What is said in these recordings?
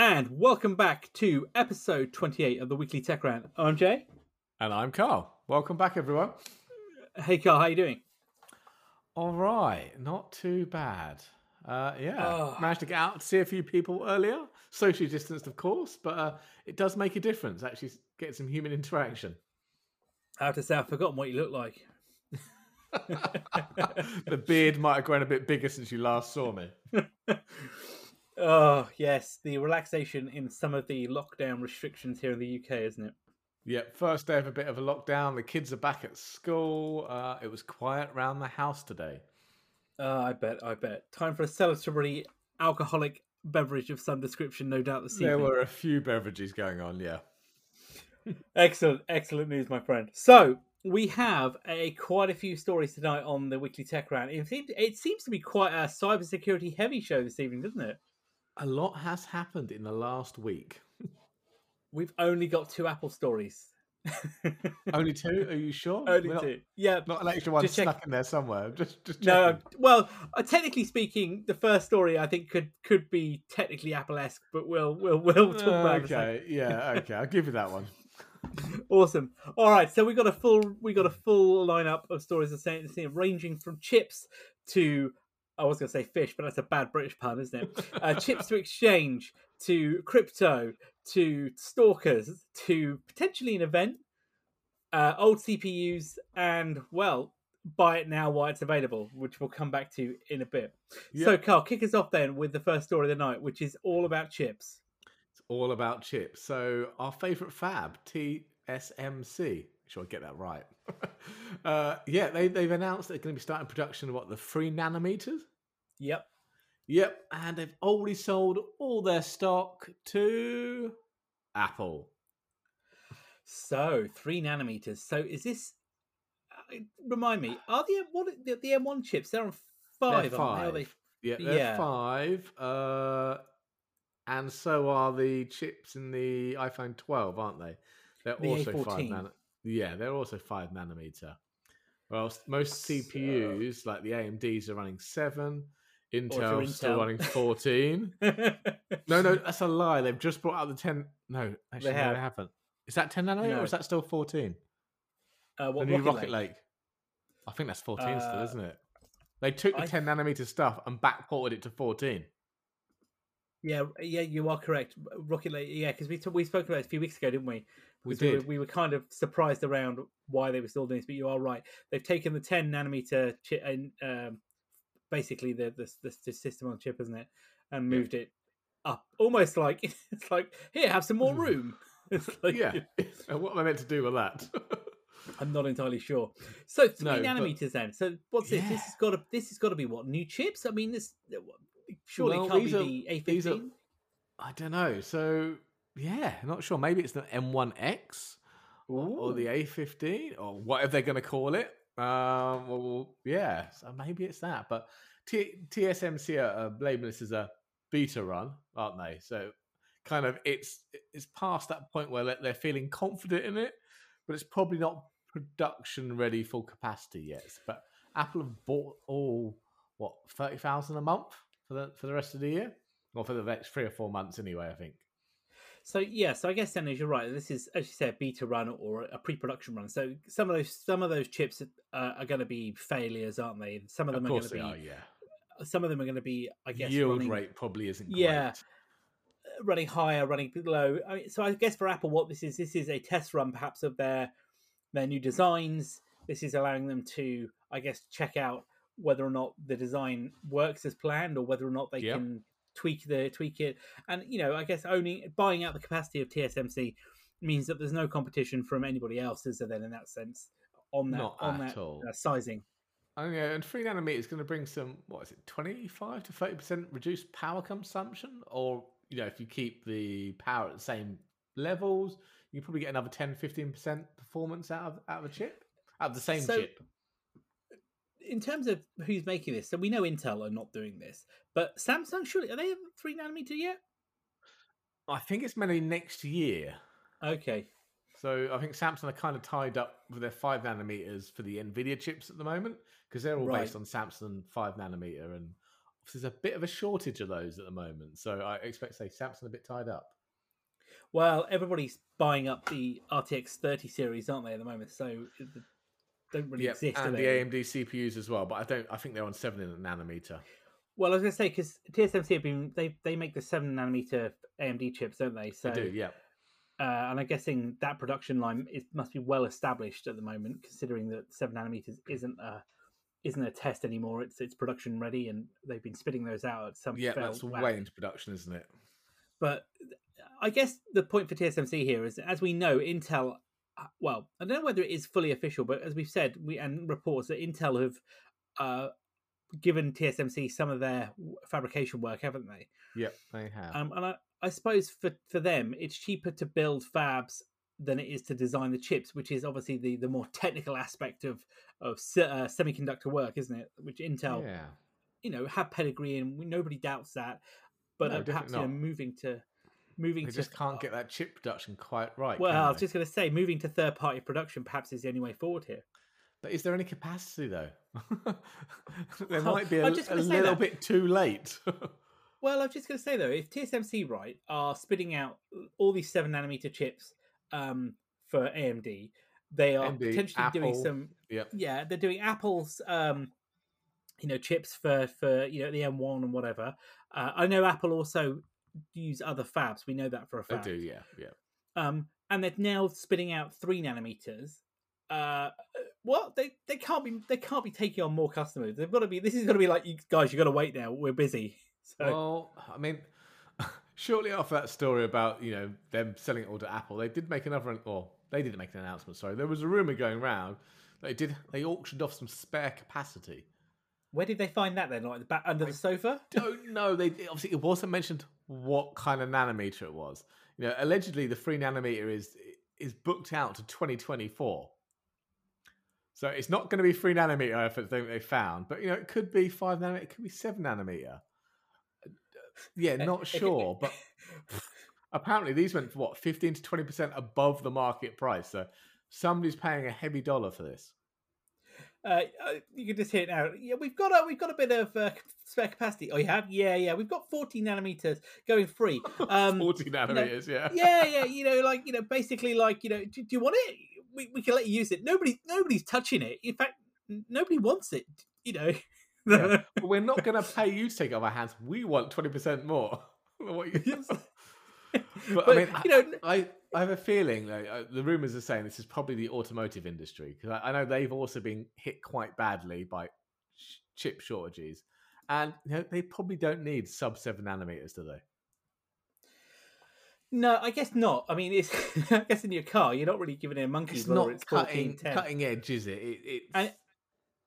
and welcome back to episode 28 of the Weekly Tech Rant. I'm Jay. And I'm Carl. Welcome back, everyone. Hey, Carl, how you doing? All right, not too bad. Uh, yeah, Oh. managed to get out to see a few people earlier. Socially distanced, of course, but uh, it does make a difference. Actually, get some human interaction. I have to say, I've forgotten what you look like. the beard might have grown a bit bigger since you last saw me. oh, yes, the relaxation in some of the lockdown restrictions here in the UK, isn't it? Yep, first day of a bit of a lockdown. The kids are back at school. Uh, it was quiet around the house today. Uh, I bet, I bet. Time for a celebratory alcoholic beverage of some description, no doubt, this evening. There were a few beverages going on, yeah. Excellent, excellent news, my friend. So we have a quite a few stories tonight on the Weekly Tech Rant. It seems, it seems to be quite a cybersecurity heavy show this evening, doesn't it? A lot has happened in the last week. We've only got two Apple stories. Only two? Are you sure? only We're not- two. Yeah. Not an extra one Just check- stuck in there somewhere. Just, just No, well, uh, technically speaking, the first story I think could could be technically Apple-esque, but we'll we'll we'll talk about it. in a. Okay, yeah, okay. I'll give you that one. Awesome. All right, so we got a full we got a full lineup of stories same, the ranging from chips to I was going to say fish, but that's a bad British pun, isn't it? Uh, chips to exchange to crypto to stalkers to potentially an event, uh, old CPUs, and well, buy it now while it's available, which we'll come back to in a bit. So, Carl, kick us off then with the first story of the night, which is all about chips. It's all about chips. So our favourite fab, TSMC. Sure, I get that right. uh, yeah, they they've announced they're going to be starting production of what the three nanometers. Yep. Yep, and they've already sold all their stock to Apple. So three nanometers. So is this? uh, Remind me. Are the what the, the M1 chips? They're on 5 They're aren't they? Yeah, they're Yeah. five. Uh, and so are the chips in the iPhone 12, aren't they? They're The also five A14. nano. Yeah, they're also five nanometer. Well, s- most So- CPUs like the AMDs are running seven. Intel's still running 14. no, no, that's a lie. They've just brought out the 10. No, actually, no, have. they haven't. Is that 10 nanometer No. or is that still 14? uh, what the new Rocket, Rocket Lake? Lake. I think that's 14 still, Uh, isn't it? They took the I- 10 nanometer stuff and backported it to 14. Yeah, yeah, you are correct. Rocket Lake. Yeah, because we t- we spoke about it a few weeks ago, didn't we? We 'Cause were- did. we were kind of surprised around why they were still doing this, but you are right. They've taken the 10 nanometer chip and um, basically the, the the system on chip, isn't it, and Yeah. moved it up, almost like it's like here, have some more room. Like, yeah. And what am I meant to do with that? I'm not entirely sure. So three No, but- nanometers then. So what's this? This Yeah. has got to this has got to be what new chips? I mean, this surely Well, can't be are- the A15. I don't know. So, yeah, not sure. Maybe it's the M1X or the A15 or whatever they're going to call it. Um, well, yeah, so maybe it's that. But T- TSMC are uh, labeling this as a beta run, aren't they? So, kind of, it's it's past that point where they're- they're feeling confident in it, but it's probably not production ready full capacity yet. But Apple have bought all what thirty thousand a month for the for the rest of the year, or for the next three or four months anyway. I think. So yeah, so I guess then as you're right, this is as you said, a beta run or a pre-production run. So some of those some of those chips uh, are going to be failures, aren't they? Some of Of them are going to be. are. Yeah. Some of them are going to be, I guess, yield running, rate probably isn't Yeah. running higher, running low. I mean, so I guess for Apple, what this is, this is a test run, perhaps of their their new designs. This is allowing them to, I guess, check out whether or not the design works as planned, or whether or not they Yep. can tweak the tweak it. And you know, I guess owning buying out the capacity of TSMC means that there's no competition from anybody else, is there? Then in that sense, on that Not on that uh, sizing. Oh yeah, and three nanometer is going to bring some what is it, twenty five to thirty percent reduced power consumption, or you know, if you keep the power at the same levels, you can probably get another 10 15 percent performance out of out of a chip, out of the same So- chip. In terms of who's making this, so we know Intel are not doing this, but Samsung surely are they three nanometer yet? I think it's mainly next year. Okay, So I think Samsung are kind of tied up with their five nanometers for the Nvidia chips at the moment because they're all Right. based on Samsung five nanometer, and there's a bit of a shortage of those at the moment. So I expect, say, Samsung a bit tied up. Well, everybody's buying up the RTX 30 series, aren't they, at the moment? So don't really Yep, exist. and the? AMD CPUs as well. But I don't. I think they're on seven nanometer. Well, I was going to say because TSMC have been they they make the seven nanometer AMD chips, don't they? So They do. Yeah. uh, and I'm guessing that production line is must be well established at the moment, considering that seven nanometers isn't a isn't a test anymore. It's it's production ready, and they've been spitting those out at some Yeah, that's whack. way into production, isn't it? But I guess the point for TSMC here is, as we know, Intel. Uh, Well, I don't know whether it is fully official, but as we've said, we and reports that Intel have uh, given TSMC some of their fabrication work, haven't they? Yep, they have. Um, and I, I suppose for, for them, it's cheaper to build fabs than it is to design the chips, which is obviously the, the more technical aspect of of uh, semiconductor work, isn't it? Which Intel, yeah. you know, have pedigree and nobody doubts that. But No, uh, perhaps you know, moving to moving They to just can't get that chip production quite right. well, I was just going to say, moving to third party production perhaps is the only way forward here. But is there any capacity though? there Well, might be a, a little that. bit too late. Well, I'm just going to say though, if TSMC right are spitting out all these seven nanometer chips um, for AMD, they are AMD, potentially doing some. yep. Yeah, they're doing Apple's, um, you know, chips for for you know the M1 and whatever. Uh, I know Apple also use other fabs. We know that for a They fact. do, yeah, yeah. um, and they're now spitting out three nanometers. Uh, what they they can't be they can't be taking on more customers. They've got to be. This is going to be like you guys. You got to wait now. We're busy. So Well, I mean, shortly after that story about you know them selling it all to Apple, they did make another. Or they didn't make an announcement. Sorry, there was a rumor going around that they did. They auctioned off some spare capacity. where did they find that then? Like the back under the sofa? Don't know. They obviously it wasn't mentioned what kind of nanometer it was. You know, allegedly the three nanometer is is booked out to 2024. So it's not going to be three nanometer. I think they found, but you know, it could be five nanometer. It could be seven nanometer. Yeah, not could be- sure, but apparently these went for what 15 to 20 percent above the market price. So somebody's paying a heavy dollar for this. Uh, uh, you can just hear it now. Yeah, we've got a we've got a bit of uh, spare capacity. Oh, you have? Yeah, yeah. We've got 40 nanometers going free. Um, 40 nanometers, yeah. yeah, yeah. You know, like you know, basically, like you know, do, do you want it? We, we can let you use it. Nobody nobody's touching it. In fact, nobody wants it. You know. Yeah. We're not going to pay you to take it off our hands. We want 20% more. what you- but, But, I mean, you know, I, I have a feeling uh, the rumors are saying this is probably the automotive industry because I, I know they've also been hit quite badly by sh- chip shortages, and you know, they probably don't need sub seven nanometers, do they? No, I guess not. I mean, it's I guess in your car, you're not really giving it a monkey. It's not it's cutting 10. cutting edge, is it? it it's, And-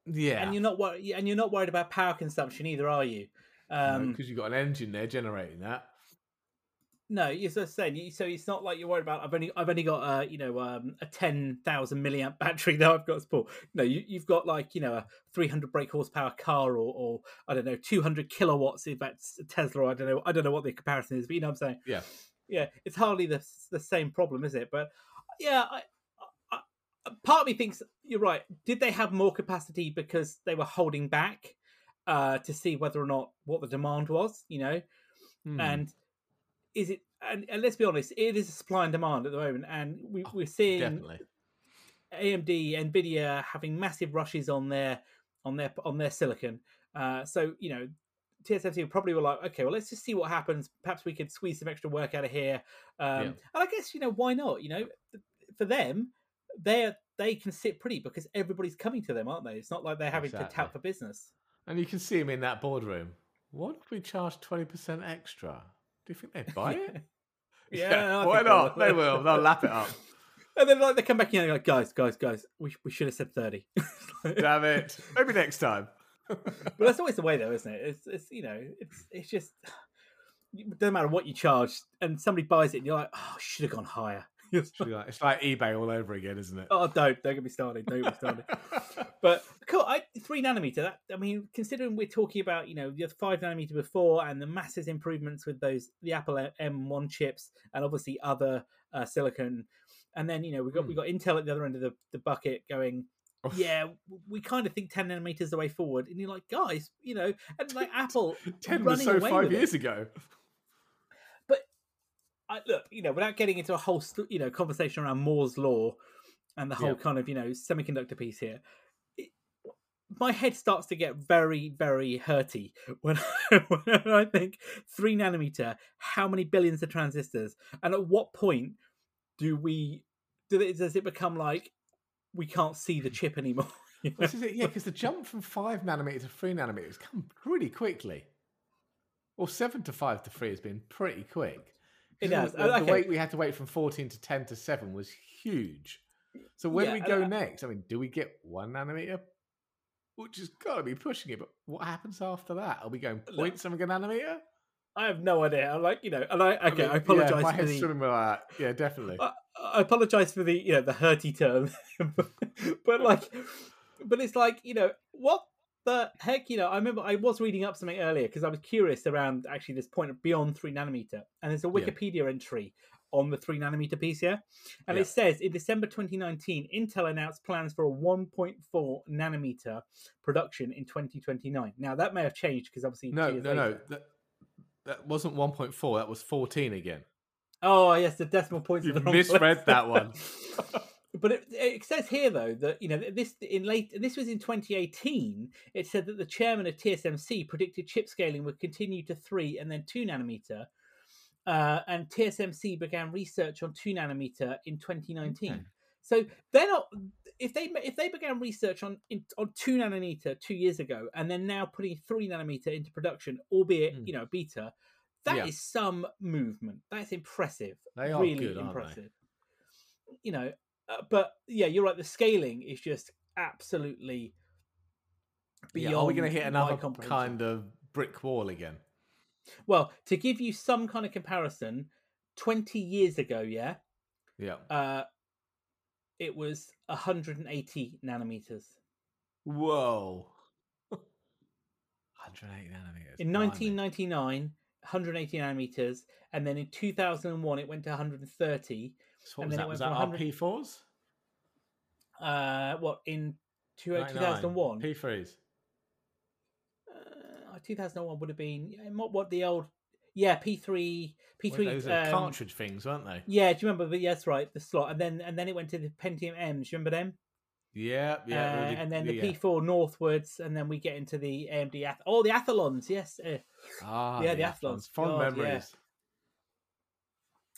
yeah, and you're not worried. And you're not worried about power consumption either, are you? Um, because you've got an engine there generating that. No, you're just saying. So it's not like you're worried about. I've only I've only got uh, you know um, a ten thousand milliamp battery that I've got to pull. No, you, you've got like you know a three hundred brake horsepower car, or, or I don't know two hundred kilowatts if that's a Tesla. I don't know. I don't know what the comparison is, but you know what I'm saying. Yeah. yeah, it's hardly the the same problem, is it? But yeah, I, I, part of me thinks you're right. Did they have more capacity because they were holding back uh, to see whether or not what the demand was? You know, Hmm. and is it? And, and let's be honest, it is a supply and demand at the moment, and we, Oh, we're seeing Definitely. AMD, Nvidia having massive rushes on their on their on their silicon. Uh, so you know, TSMC probably were like, okay, well, let's just see what happens. Perhaps we could squeeze some extra work out of here. Um, Yeah. And I guess you know why not? You know, for them, they they can sit pretty because everybody's coming to them, aren't they? It's not like they're having to Exactly. tout for business. And you can see them in that boardroom. What if we charge 20% extra? Do you think they'd buy it? Yeah, I why not? They will. They'll lap it up. And then like they come back in and they're like, guys, guys, guys, we we should have said thirty. Damn it. Maybe next time. But that's always the way, though, isn't it? It's it's you know, it's it's just it doesn't matter what you charge, and somebody buys it, and you're like, oh, should have gone higher. It's like- it's like eBay all over again, isn't it? oh, don't don't get me started. Don't get me started. But cool, I, three nanometer. That I mean, considering we're talking about you know the five nanometer before and the massive improvements with those the Apple M1 chips and obviously other uh, silicon, and then you know we got we Hmm. got Intel at the other end of the, the bucket going yeah, we kind of think 10 nanometers the way forward. And you're like, guys, you know, and like Apple. 10 was so five years it. ago. I, look, you know, without getting into a whole, you know, conversation around Moore's Law and the whole yeah. kind of, you know, semiconductor piece here, it, my head starts to get very, very hurty when, when I think three nanometer, how many billions of transistors? And at what point do we, do it, does it become like, we can't see the chip anymore. This is it, yeah, because the jump from five nanometers to three nanometers come pretty quickly. Or seven to five to three has been pretty quick. It has. The, the, okay. wait we had to wait from fourteen to ten to seven was huge. So where yeah, do we go uh, next? I mean, do we get one nanometer? Which has got to be pushing it, but what happens after that? Are we going point something a nanometer? I have no idea. I'm like, you know, and I okay, I, mean, I apologize yeah, my for the. With that. Yeah, definitely. I, I apologize for the you know the hurty term, but like, but it's like you know what the heck you know i remember i was reading up something earlier because i was curious around actually this point of beyond three nanometer and there's a wikipedia yeah. entry on the three nanometer piece here and yeah. it says in december 2019 intel announced plans for a 1.4 nanometer production in 2029 now that may have changed because obviously no no later, no that, that wasn't 1.4 that was 14 again. Oh yes the decimal points you misread that one but it, it, says here though that you know this in late this was in 2018 it said that the chairman of tsmc predicted chip scaling would continue to 3 and then 2 nanometer uh, and tsmc began research on 2 nanometer in 2019 okay. so they're not if they if they began research on in, on 2 nanometer 2 years ago and they're now putting 3 nanometer into production albeit mm. you know beta that yeah. is some movement that's impressive they are really good, impressive you know uh, but yeah, you're right. The scaling is just absolutely beyond. Yeah, are we going to hit another kind of brick wall again? Well, to give you some kind of comparison, 20 years ago, yeah, yeah, uh, it was 180 nanometers. Whoa. 180 nanometers. In 1999, 180 nanometers, and then in 2001 it went to 130, so what and was that? Was that RP4s? Uh, what in two, 2001? P3s. Uh, 2001 would have been what, what the old yeah P3 P3 well, those um, cartridge things, weren't they? Yeah, do you remember? But yeah, that's right, the slot, and then and then it went to the Pentium M's. Do you remember them? Yeah, yeah, uh, and then the yeah. P4 Northwoods, and then we get into the AMD. Ath- oh, the Athlons, yes. Uh, ah, yeah, the, the Athlons. Athlons. Fond God, memories.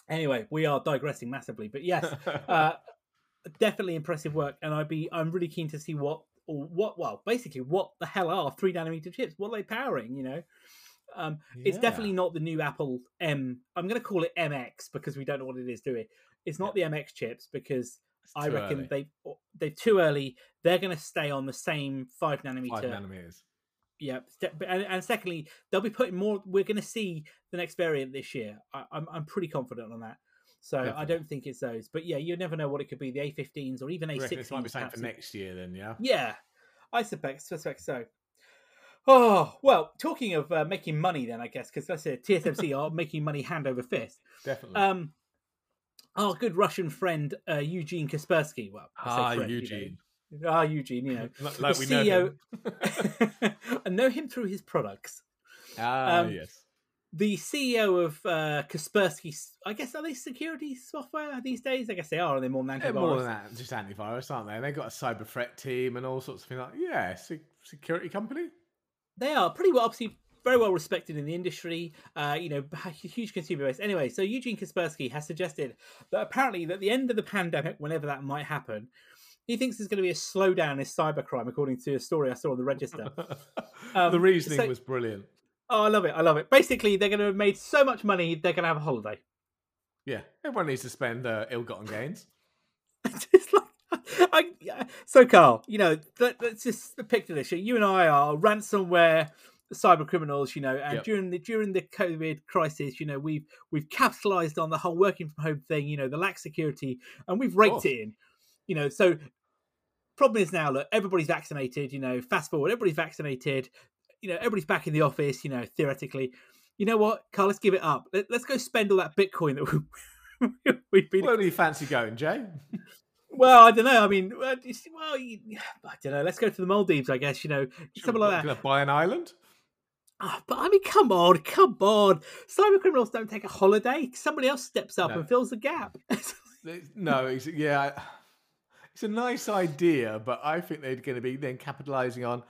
Anyway, we are digressing massively, but yes, uh, definitely impressive work, and I'd be I'm really keen to see what or what well basically what the hell are three nanometer chips? What are they powering? You know, um, yeah. it's definitely not the new Apple M. I'm going to call it MX because we don't know what it is, do we? It's not yeah. the MX chips because I reckon early. they they're too early. They're going to stay on the same five nanometer. Five nanometers yeah, and, and secondly, they'll be putting more. We're going to see the next variant this year. I, am I'm, I'm pretty confident on that. So Definitely. I don't think it's those. But yeah, you never know what it could be. The A15s or even A16s. This might be something for next year, then. Yeah. Yeah, I suspect suspect so. Oh well, talking of uh, making money, then I guess because that's it. TSMC are making money hand over fist. Definitely. Um, our good Russian friend uh, Eugene Kaspersky. Well, ah, friend, Eugene. You know, Ah, Eugene, you know, like we CEO. Know I know him through his products. Ah, um, yes. The CEO of uh, Kaspersky, I guess, are they security software these days? I guess they are. Are they more than antivirus? They're more than that, just antivirus, aren't they? They've got a cyber threat team and all sorts of things. Like, yeah, security company. They are pretty well, obviously, very well respected in the industry. Uh, you know, huge consumer base. Anyway, so Eugene Kaspersky has suggested that apparently, at the end of the pandemic, whenever that might happen, he thinks there's going to be a slowdown in cybercrime, according to a story I saw on the register. Um, the reasoning so, was brilliant. Oh, I love it! I love it. Basically, they're going to have made so much money, they're going to have a holiday. Yeah, everyone needs to spend uh, ill-gotten gains. like, I, so, Carl, you know, let, us just the picture this. You and I are ransomware cyber criminals, you know, and yep. during the during the COVID crisis, you know, we've we've capitalized on the whole working from home thing, you know, the lack security, and we've raked it in you know, so problem is now look, everybody's vaccinated, you know, fast forward, everybody's vaccinated, you know, everybody's back in the office, you know, theoretically. You know what, Carl, let's give it up. Let, us go spend all that Bitcoin that we, we've been. Where do you fancy going, Jay? Well, I don't know. I mean, well, I don't know. Let's go to the Maldives, I guess. You know, something like that. Buy an island. Oh, but I mean, come on, come on. Cyber criminals don't take a holiday. Somebody else steps up no. and fills the gap. no, yeah, it's a nice idea, but I think they're going to be then capitalising on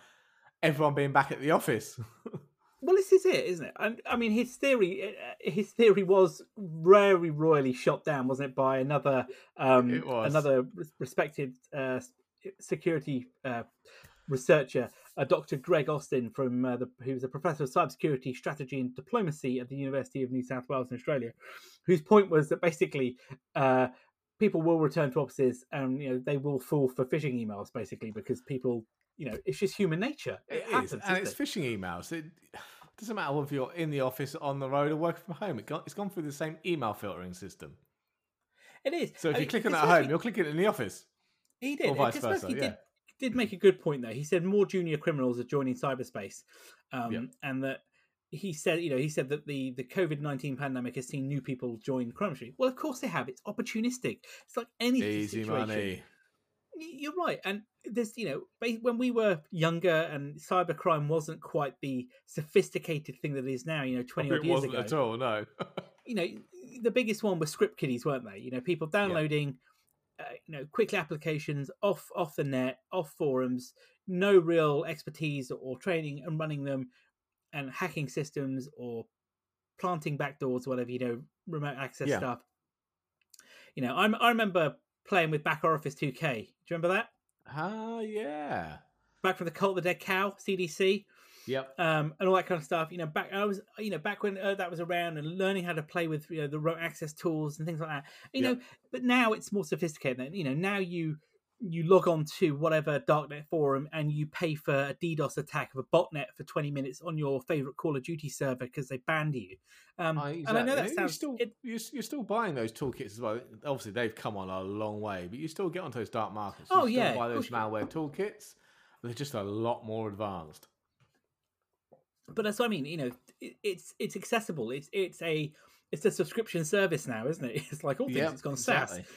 everyone being back at the office. well, this is it, isn't it? And I mean, his theory, uh, his theory was very royally shot down, wasn't it, by another, um, another respected uh, security uh, researcher, uh, Dr. Greg Austin, from uh, the, who's a professor of cybersecurity strategy and diplomacy at the University of New South Wales in Australia, whose point was that basically uh, people will return to offices and you know they will fall for phishing emails basically because people you know it's just human nature. It, it happens, is, and it's it? phishing emails. It doesn't matter if you're in the office, on the road, or working from home. It it's gone through the same email filtering system. It is. So if I you click on it at home, you're clicking it in the office. He did. Or vice versa. He yeah. did, did make a good point there. He said more junior criminals are joining cyberspace, um, and that he said, you know, he said that the the COVID nineteen pandemic has seen new people join crime industry. Well, of course they have. It's opportunistic. It's like any easy situation. money. You're right, and there's you know when we were younger and cybercrime wasn't quite the sophisticated thing that it is now. You know, twenty odd years ago. At all, no. you know, the biggest one was script kiddies, weren't they? You know, people downloading. Yeah uh, you know quickly applications off off the net off forums no real expertise or training and running them and hacking systems or planting backdoors or whatever you know remote access yeah. stuff you know I'm, i remember playing with Back Orifice 2k do you remember that ah uh, yeah back from the cult of the dead cow cdc Yep. Um, and all that kind of stuff. You know, back I was, you know, back when uh, that was around and learning how to play with you know the remote access tools and things like that. You yep. know, but now it's more sophisticated. Than, you know, now you you log on to whatever darknet forum and you pay for a DDoS attack of a botnet for 20 minutes on your favorite Call of Duty server because they banned you. Um, exactly. And I know that sounds you're still, it, you're, you're, still buying those toolkits as well. Obviously, they've come on a long way, but you still get onto those dark markets. You oh yeah, buy those malware toolkits. They're just a lot more advanced but that's what I mean. You know, it, it's it's accessible. It's it's a it's a subscription service now, isn't it? It's like all things. Yep, it's gone exactly. SaaS.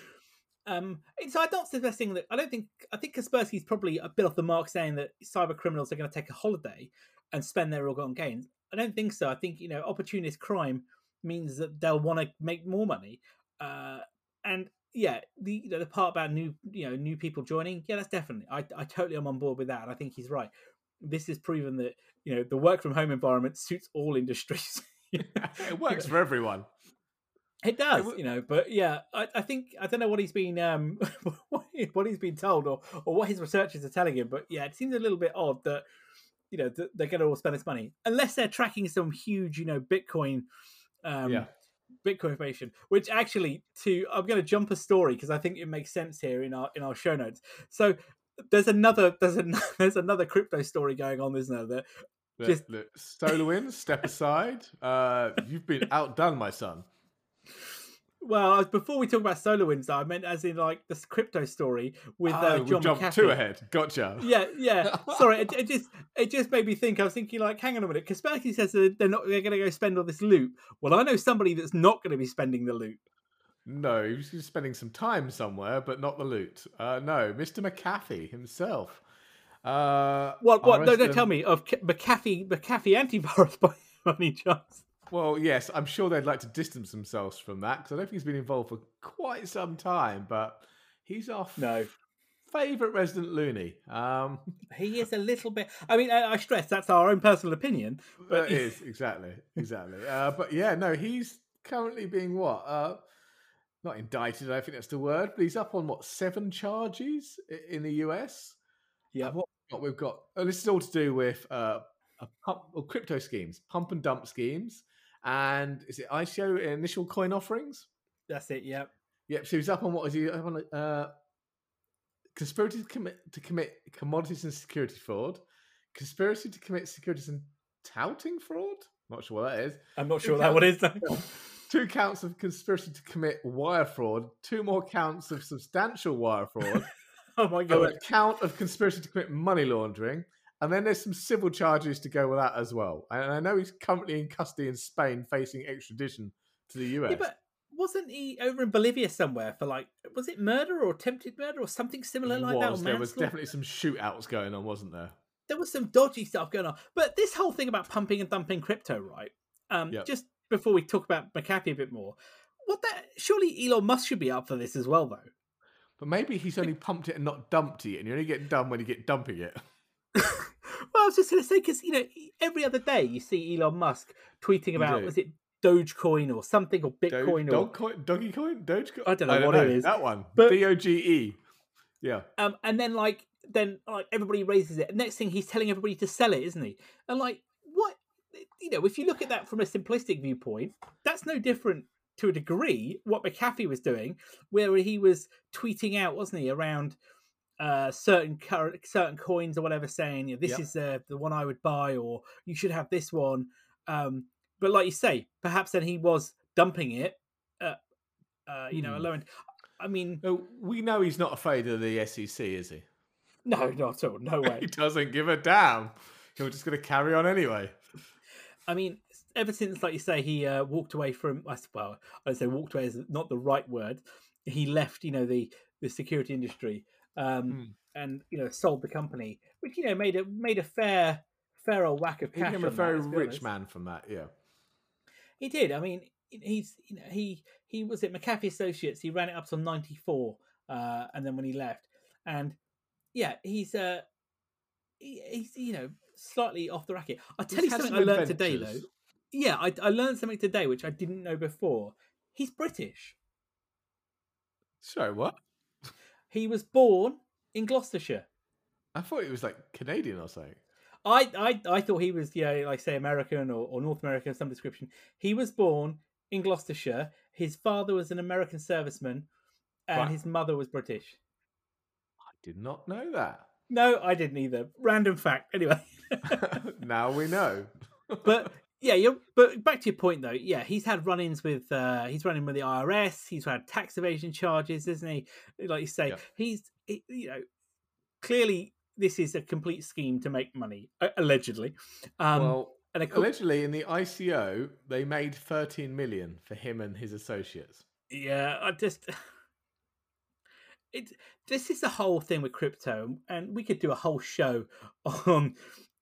Um, so I'm not suggesting that. I don't think. I think Kaspersky's probably a bit off the mark saying that cyber criminals are going to take a holiday and spend their all-gone gains. I don't think so. I think you know, opportunist crime means that they'll want to make more money. Uh, and yeah, the you know, the part about new you know new people joining, yeah, that's definitely. I I totally am on board with that, and I think he's right. This is proven that you know the work from home environment suits all industries. it works for everyone. It does, you know, but yeah, I, I, think I don't know what he's been um what he's been told or or what his researchers are telling him, but yeah, it seems a little bit odd that you know they're going to all spend this money unless they're tracking some huge you know Bitcoin um yeah. Bitcoin information, which actually to I'm going to jump a story because I think it makes sense here in our in our show notes. So there's another there's a there's another crypto story going on, isn't there? That Look, just look, SolarWinds, step aside. Uh, you've been outdone, my son. Well, before we talk about SolarWinds, I meant as in like this crypto story with uh, oh, John jump McAfee. two ahead. Gotcha. Yeah, yeah. Sorry, it, it, just it just made me think. I was thinking like, hang on a minute. Kaspersky says that they're not they're going to go spend all this loot. Well, I know somebody that's not going to be spending the loot. No, he's spending some time somewhere, but not the loot. Uh, no, Mr. McAfee himself. Uh, what? What? No, don't tell me of McAfee. McAfee antivirus by any chance? Well, yes, I'm sure they'd like to distance themselves from that because I don't think he's been involved for quite some time. But he's our no favorite resident loony. Um, he is a little bit. I mean, I, I stress that's our own personal opinion. But it is exactly, exactly. Uh, but yeah, no, he's currently being what? Uh, not indicted. I think that's the word. But he's up on what seven charges in the US. Yeah. What what, we've got? Oh, this is all to do with uh, pump, or crypto schemes, pump and dump schemes, and is it ICO initial coin offerings? That's it. Yep. Yep. So he's up on what is he up on? Uh, conspiracy to commit to commit commodities and security fraud, conspiracy to commit securities and touting fraud. Not sure what that is. I'm not sure what that what is. two counts of conspiracy to commit wire fraud, two more counts of substantial wire fraud. oh my god! A count of conspiracy to commit money laundering, and then there's some civil charges to go with that as well. And I know he's currently in custody in Spain, facing extradition to the US. Yeah, but wasn't he over in Bolivia somewhere for like was it murder or attempted murder or something similar like that? There was definitely some shootouts going on, wasn't there? There was some dodgy stuff going on. But this whole thing about pumping and dumping crypto, right? Um, Yep. just before we talk about McAfee a bit more, what that surely Elon Musk should be up for this as well, though. But maybe he's only pumped it and not dumped it, and you only get done when you get dumping it. I was just going to say because you know every other day you see Elon Musk tweeting about was it Dogecoin or something or Bitcoin or dog coin, doggy coin, Dogecoin. I don't know what it is. That one, D O G E. Yeah, um, and then like then like everybody raises it. Next thing he's telling everybody to sell it, isn't he? And like what you know, if you look at that from a simplistic viewpoint, that's no different to a degree what McAfee was doing, where he was tweeting out, wasn't he, around uh, certain cur- certain coins or whatever, saying, you know, "This Yep. is uh, the one I would buy," or "You should have this one." Um, but like you say, perhaps then he was dumping it, uh, uh, you know, Hmm. alone. I mean, we know he's not afraid of the SEC, is he? no, not at all, no way. He doesn't give a damn. He's just going to carry on anyway. I mean, ever since, like you say, he uh, walked away from. I Well, I'd say walked away is not the right word. He left, you know, the the security industry, um, Hmm. and you know, sold the company, which you know made a made a fair fair old whack of He cash. became a on that, very rich man from that. Yeah, He did. I mean, he's you know he he was at McAfee Associates. He ran it up to ninety four, uh, and then when he left, and yeah, he's uh he, he's you know slightly off the racket. I tell He's you something some I learned today though. Yeah, I, I learned something today which I didn't know before. He's British. Sorry, what? He was born in Gloucestershire. I thought he was like Canadian or something. I I, I thought he was, yeah, like say American or, or North American of some description. He was born in Gloucestershire. His father was an American serviceman, and Right. his mother was British. I did not know that. No, I didn't either. Random fact. Anyway, now we know. but yeah, you're, but back to your point though. Yeah, he's had run-ins with uh he's running with the IRS. He's had tax evasion charges, isn't he? Like you say, Yeah. he's he, you know clearly this is a complete scheme to make money, allegedly. Um, well, and course, allegedly in the ICO, they made 13 million for him and his associates. yeah, I just it. This is the whole thing with crypto, and we could do a whole show on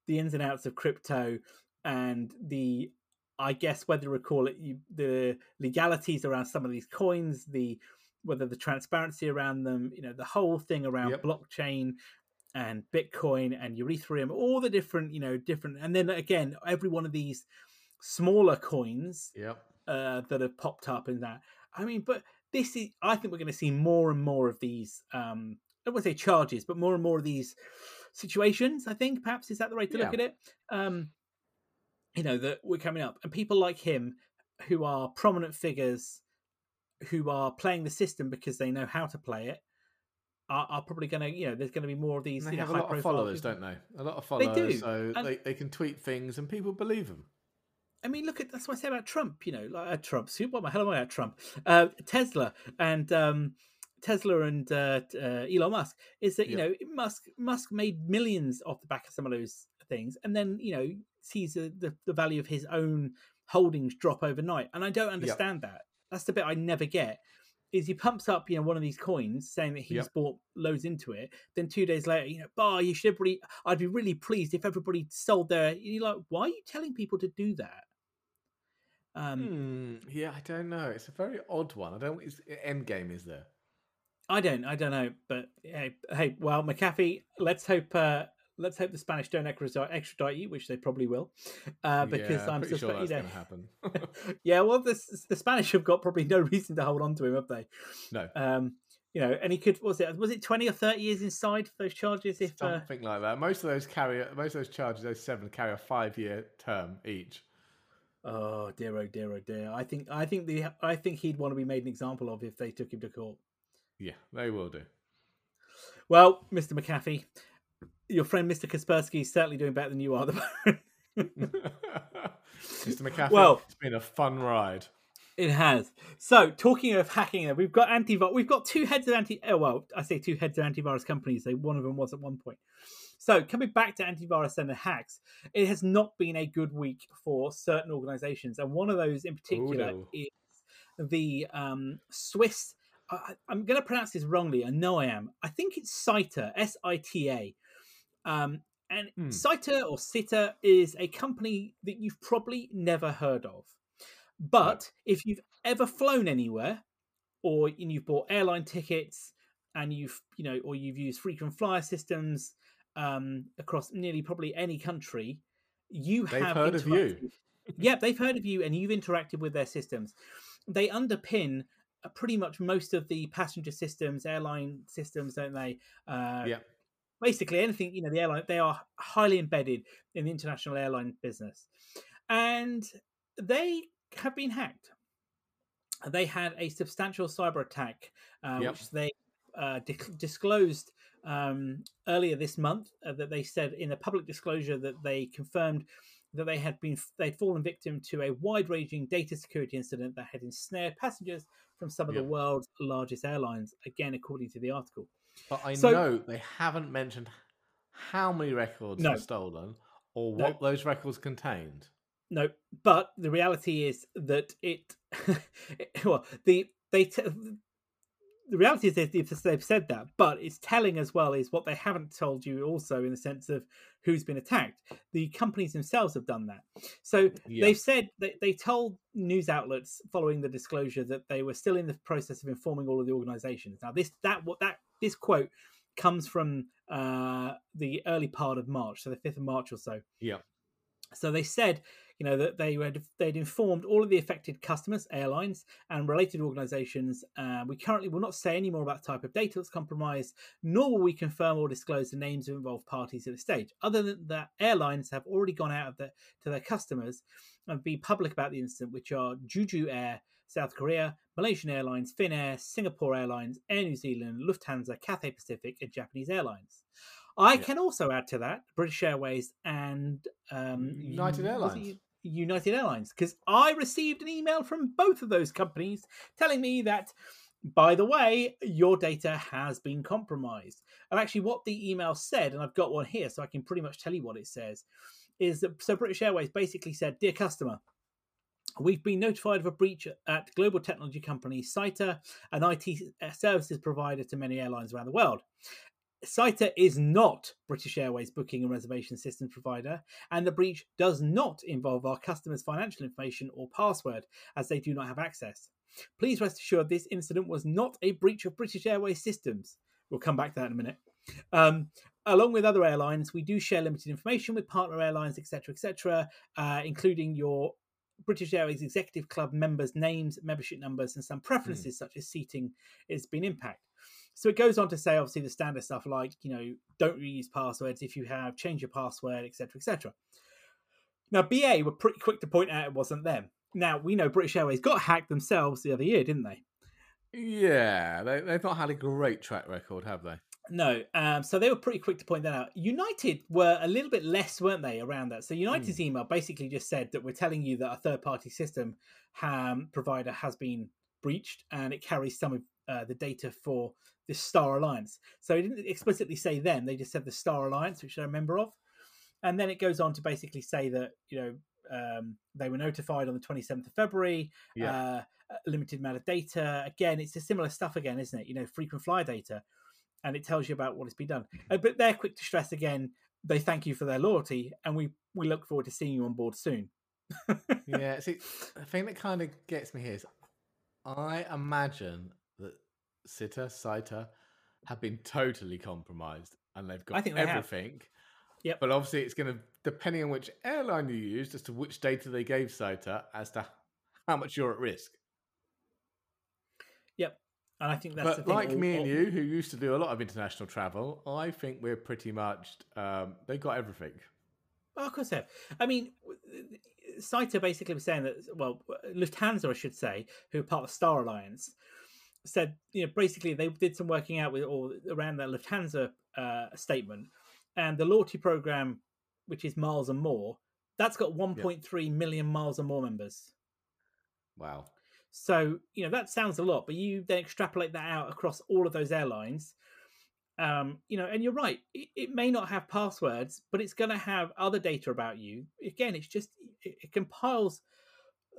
the ins and outs of crypto and the, I guess whether we call it you, the legalities around some of these coins, the whether the transparency around them, you know, the whole thing around Yep. blockchain and Bitcoin and Ethereum, all the different, you know, different, and then again, every one of these smaller coins Yep. uh, that have popped up in that. I mean, but this is, I think we're going to see more and more of these, um, I won't say charges, but more and more of these situations. I think perhaps is that the way to look at it? Um, you know, that we're coming up, and people like him who are prominent figures who are playing the system because they know how to play it are, are probably going to, you know, there's going to be more of these. And they you know, have a lot of followers, people. don't they? A lot of followers They do, so and- they, they can tweet things and people believe them. I mean, look at that's what I say about Trump. You know, like uh, Trump. Who- What the hell am I at Trump? Uh, Tesla and um, Tesla and uh, uh, Elon Musk is that you Yeah. know Musk Musk made millions off the back of some of those things, and then you know sees the, the, the value of his own holdings drop overnight. And I don't understand that. That's the bit I never get. Is he pumps up, you know, one of these coins saying that he's Yep. bought loads into it. Then two days later, you know, bah, you should everybody. I'd be really pleased if everybody sold their. You're like, why are you telling people to do that? Um, Hmm, yeah, I don't know. It's a very odd one. I don't his end game is there. I don't, I don't know, but hey, hey, well, McAfee, let's hope, uh, let's hope the Spanish don't extradite, you, which they probably will, uh, because yeah, I'm pretty sure that's you know, going to happen. yeah, well, the the Spanish have got probably no reason to hold on to him, have they? no, Um, you know, and he could was it was it twenty or thirty years inside for those charges? If uh, something like that. Most of those carry most of those charges, those seven carry a five-year term each. oh dear, oh dear, oh dear, I think I think the I think he'd want to be made an example of if they took him to court. Yeah, they will do. Well, Mr. McAfee, your friend Mr. Kaspersky is certainly doing better than you are the. Mr. McCaffrey, Well- it's been a fun ride. It has. So, talking of hacking, we've got antivirus. We've got two heads of anti. Oh well, I say two heads of antivirus companies. They one of them was at one point. So, coming back to antivirus and the hacks, it has not been a good week for certain organisations, and one of those in particular no. is the um, Swiss. I, I'm going to pronounce this wrongly. I know I am. I think it's SITA, S I T A. Um, and Hmm. SITA or SITA is a company that you've probably never heard of. But if you've ever flown anywhere, or and you've bought airline tickets, and you've you know, or you've used frequent flyer systems um, across nearly probably any country, you They've have heard of you. yep, they've heard of you, and you've interacted with their systems. They underpin uh, pretty much most of the passenger systems, airline systems, don't they? Uh, yeah. Basically anything you know the airline they are highly embedded in the international airline business. And they have been hacked. They had a substantial cyber attack uh, Yep. which they uh, dic- disclosed um, earlier this month uh, that they said in a public disclosure that they confirmed that they had been they'd fallen victim to a wide-ranging data security incident that had ensnared passengers from some of the world's largest airlines again according to the article But I So- know they haven't mentioned how many records No. were stolen or No. what those records contained. No, but the reality is that it. well, the they t- the reality is they've, they've said that, but it's telling as well is what they haven't told you also in the sense of who's been attacked. The companies themselves have done that. So Yeah. they've said they, they told news outlets following the disclosure that they were still in the process of informing all of the organizations. Now this that what that this quote comes from uh, the early part of March, so the fifth of March or so. Yeah. So they said, you know, that they had they'd informed all of the affected customers, airlines, and related organisations. Uh, we currently will not say any more about the type of data that's compromised, nor will we confirm or disclose the names of involved parties at this stage. Other than that, airlines have already gone out of the, to their customers and be public about the incident, which are Jeju Air, South Korea, Malaysian Airlines, Finnair, Singapore Airlines, Air New Zealand, Lufthansa, Cathay Pacific, and Japanese Airlines. I Yeah. can also add to that British Airways and um, United Airlines. United Airlines because I received an email from both of those companies telling me that, by the way, your data has been compromised. And actually, what the email said, and I've got one here, so I can pretty much tell you what it says, is that so British Airways basically said, "Dear customer." We've been notified of a breach at global technology company SITA, an IT services provider to many airlines around the world. SITA is not British Airways booking and reservation systems provider, and the breach does not involve our customers' financial information or password, as they do not have access. Please rest assured this incident was not a breach of British Airways systems. We'll come back to that in a minute. Um, along with other airlines, we do share limited information with partner airlines, etc., etc., uh, including your British Airways Executive Club members' names, membership numbers, and some hmm. preferences such as seating has been impacted. So it goes on to say, obviously, the standard stuff like, you know, don't reuse passwords. If you have, change your password, etc., etc. Now, BA were pretty quick to point out it wasn't them. Now, we know British Airways got hacked themselves the other year, didn't they? Yeah, they, they've not had a great track record, have they? No, um, so they were pretty quick to point that out. United were a little bit less, weren't they, around that? So United's email basically just said that we're telling you that a third-party system um, provider has been breached, and it carries some of uh, the data for the Star Alliance. So it didn't explicitly say them; they just said the Star Alliance, which they're a member of. And then it goes on to basically say that you know um, they were notified on the 27th of February. Yeah. Uh, limited amount of data. Again, it's a similar stuff again, isn't it? You know, frequent flyer data and it tells you about what has been done. Uh, but they're quick to stress again. They thank you for their loyalty, and we we look forward to seeing you on board soon. yeah, see, the thing that kind of gets me here is I imagine that Sita, Sita have been totally compromised and they've got I think everything. Yep. But obviously, it's going to, depending on which airline you used, as to which data they gave Sita, as to how much you're at risk. Yep, and I think that's the but thing. like all- me and all- you, who used to do a lot of international travel, I think we're pretty much, um, they got everything. Oh, of course, they have. I mean, Saito basically was saying that, well, Lufthansa, I should say, who are part of Star Alliance, said, you know, basically they did some working out with or around that Lufthansa uh, statement, and the loyalty program, which is Miles and More, that's got 1.3 million Miles and More members. Wow. So, you know, that sounds a lot, but you then extrapolate that out across all of those airlines. Um, you know, and you're right, it, it may not have passwords, but it's going to have other data about you. Again, it's just, it, it compiles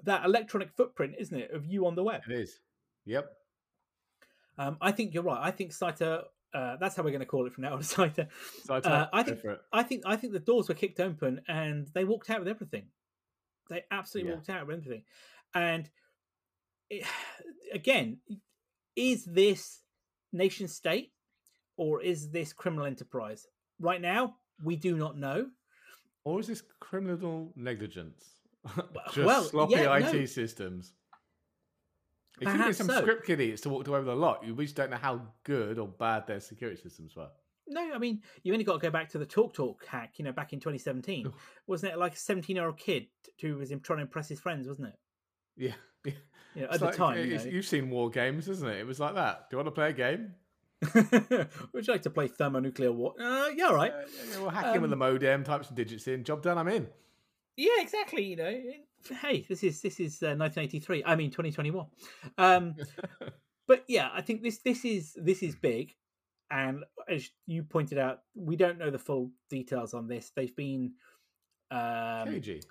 that electronic footprint, isn't it, of you on the web? It is. Yep. Um, I think you're right. I think Saita. Uh, that's how we're going to call it from now on. Saita. Uh, I think. I think. I think the doors were kicked open and they walked out with everything. They absolutely yeah. walked out with everything, and again, is this nation state or is this criminal enterprise? Right now, we do not know. Or is this criminal negligence? Just well, sloppy yeah, IT no. systems. It Perhaps could be some so. script kiddies to walk away with a lot. We just don't know how good or bad their security systems were. No, I mean you only got to go back to the TalkTalk hack, you know, back in 2017, wasn't it? Like a 17 year old kid who was trying to impress his friends, wasn't it? Yeah, yeah. You know, at like, the time, you have seen war games, isn't it? It was like that. Do you want to play a game? Would you like to play thermonuclear war? Uh, yeah, all right. Uh, yeah, we'll hack um, in with the modem, type some digits in, job done. I'm in. Yeah, exactly. You know, hey, this is this is uh, 1983. I mean, 2021. Um, but yeah, I think this this is this is big, and as you pointed out, we don't know the full details on this. They've been um, KG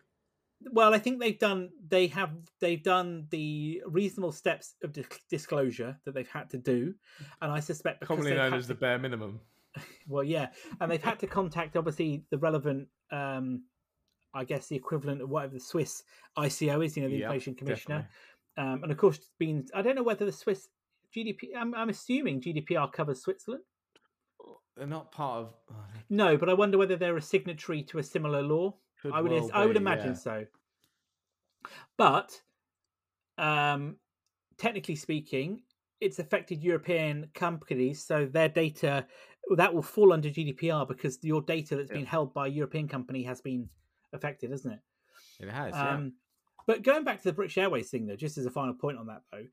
well i think they've done they have they've done the reasonable steps of disclosure that they've had to do and i suspect commonly known as to, the bare minimum. Well yeah and they've had to contact obviously the relevant um i guess the equivalent of whatever the swiss ico is you know the yep, inflation commissioner. um and of course it's been i don't know whether the swiss gdp i'm, I'm assuming gdpr covers switzerland. They're not part of oh, no but i wonder whether they're a signatory to a similar law could I would well I would imagine yeah. so. But um, technically speaking, it's affected European companies, so their data that will fall under GDPR because your data that's yeah. been held by a European company has been affected, isn't it? It has. Um, yeah. But going back to the British Airways thing, though, just as a final point on that, though,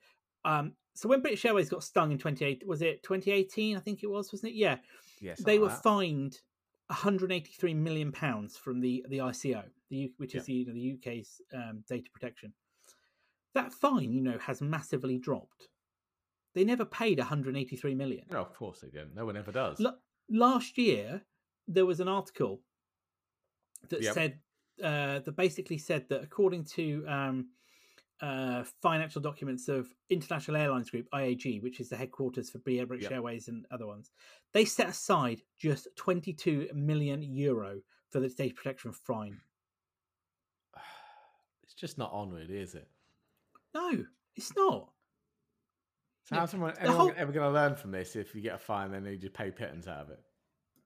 um, so when British Airways got stung in 28, was it 2018? I think it was, wasn't it? Yeah. Yes. They were that. fined 183 million pounds from the the ICO, the which is yeah. the, the UK's um, data protection. That fine, you know, has massively dropped. They never paid 183 million. No, of course they didn't. No one ever does. L- last year, there was an article that yep. said uh, that basically said that according to um, uh, financial documents of International Airlines Group (IAG), which is the headquarters for British yep. Airways and other ones, they set aside just 22 million euro for the data protection fine. It's just not on, really, is it? No, it's not. So how's anyone whole, ever going to learn from this? If you get a fine, then you just pay pittance out of it.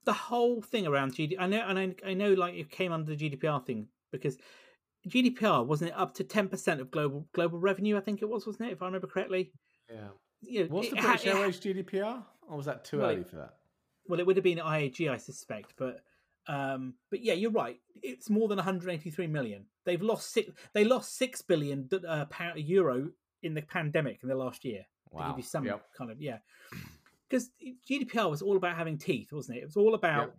The whole thing around GDPR, I know, and I, I know, like it came under the GDPR thing because GDPR wasn't it up to ten percent of global global revenue? I think it was, wasn't it? If I remember correctly. Yeah. You know, What's the British ha- Airways GDPR? Or was that too well, early for that? Well, it would have been IAG, I suspect, but um, but yeah, you're right. It's more than 183 million. They've lost six. They lost six billion uh, pound, euro in the pandemic in the last year. Wow. To give you some yep. kind of yeah, because GDPR was all about having teeth, wasn't it? It was all about yep.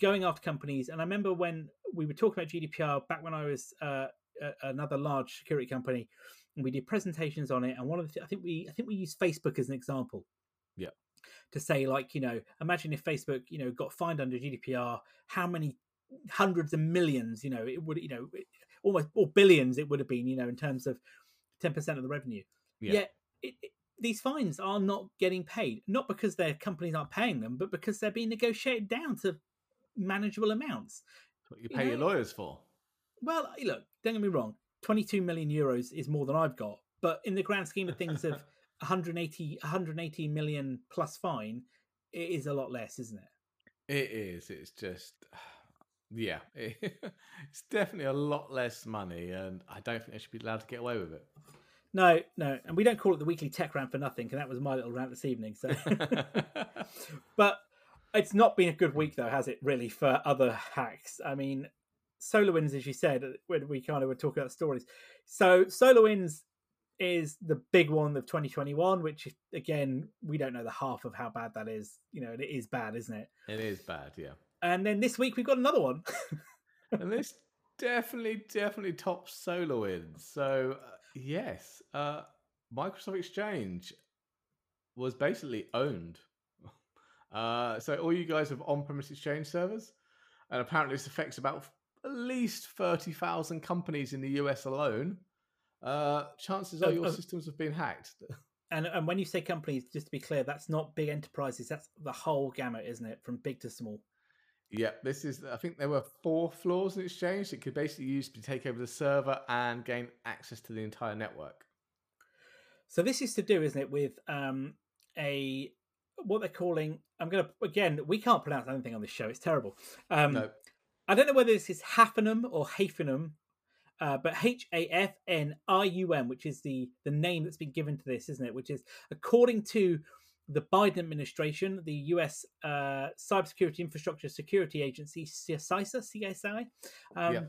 Going after companies. And I remember when we were talking about GDPR back when I was uh, another large security company, and we did presentations on it. And one of the th- I think we I think we used Facebook as an example. Yeah. To say like you know, imagine if Facebook you know got fined under GDPR, how many hundreds of millions you know it would you know almost or billions it would have been you know in terms of ten percent of the revenue. Yeah. Yet it, it, these fines are not getting paid, not because their companies aren't paying them, but because they're being negotiated down to manageable amounts. What you pay you know, your lawyers for? Well, look, don't get me wrong. 22 million euros is more than I've got, but in the grand scheme of things of 180 180 million plus fine, it is a lot less, isn't it? It is. It's just yeah, it's definitely a lot less money, and I don't think they should be allowed to get away with it. No, no, and we don't call it the weekly tech rant for nothing, because that was my little rant this evening. So, but it's not been a good week though, has it? Really, for other hacks. I mean, SolarWinds, as you said, when we kind of were talking about stories. So SolarWinds is the big one of 2021, which again we don't know the half of how bad that is. You know, it is bad, isn't it? It is bad, yeah. And then this week we've got another one, and this definitely, definitely tops SolarWinds. So uh, yes, uh, Microsoft Exchange was basically owned. Uh, so all you guys have on-premise Exchange servers, and apparently this affects about at least 30,000 companies in the US alone. Uh, chances are your uh, systems have been hacked. And and when you say companies, just to be clear, that's not big enterprises. That's the whole gamut, isn't it? From big to small. Yeah, this is. I think there were four flaws in Exchange that could basically use to take over the server and gain access to the entire network. So this is to do, isn't it, with um, a what they're calling. I'm going to again. We can't pronounce anything on this show. It's terrible. Um, no. I don't know whether this is Hafenum or Hafenum, uh, but H A F N I U M, which is the the name that's been given to this, isn't it? Which is according to the Biden administration, the U.S. Uh, Cybersecurity Infrastructure Security Agency, CISA, CSI, um, yeah.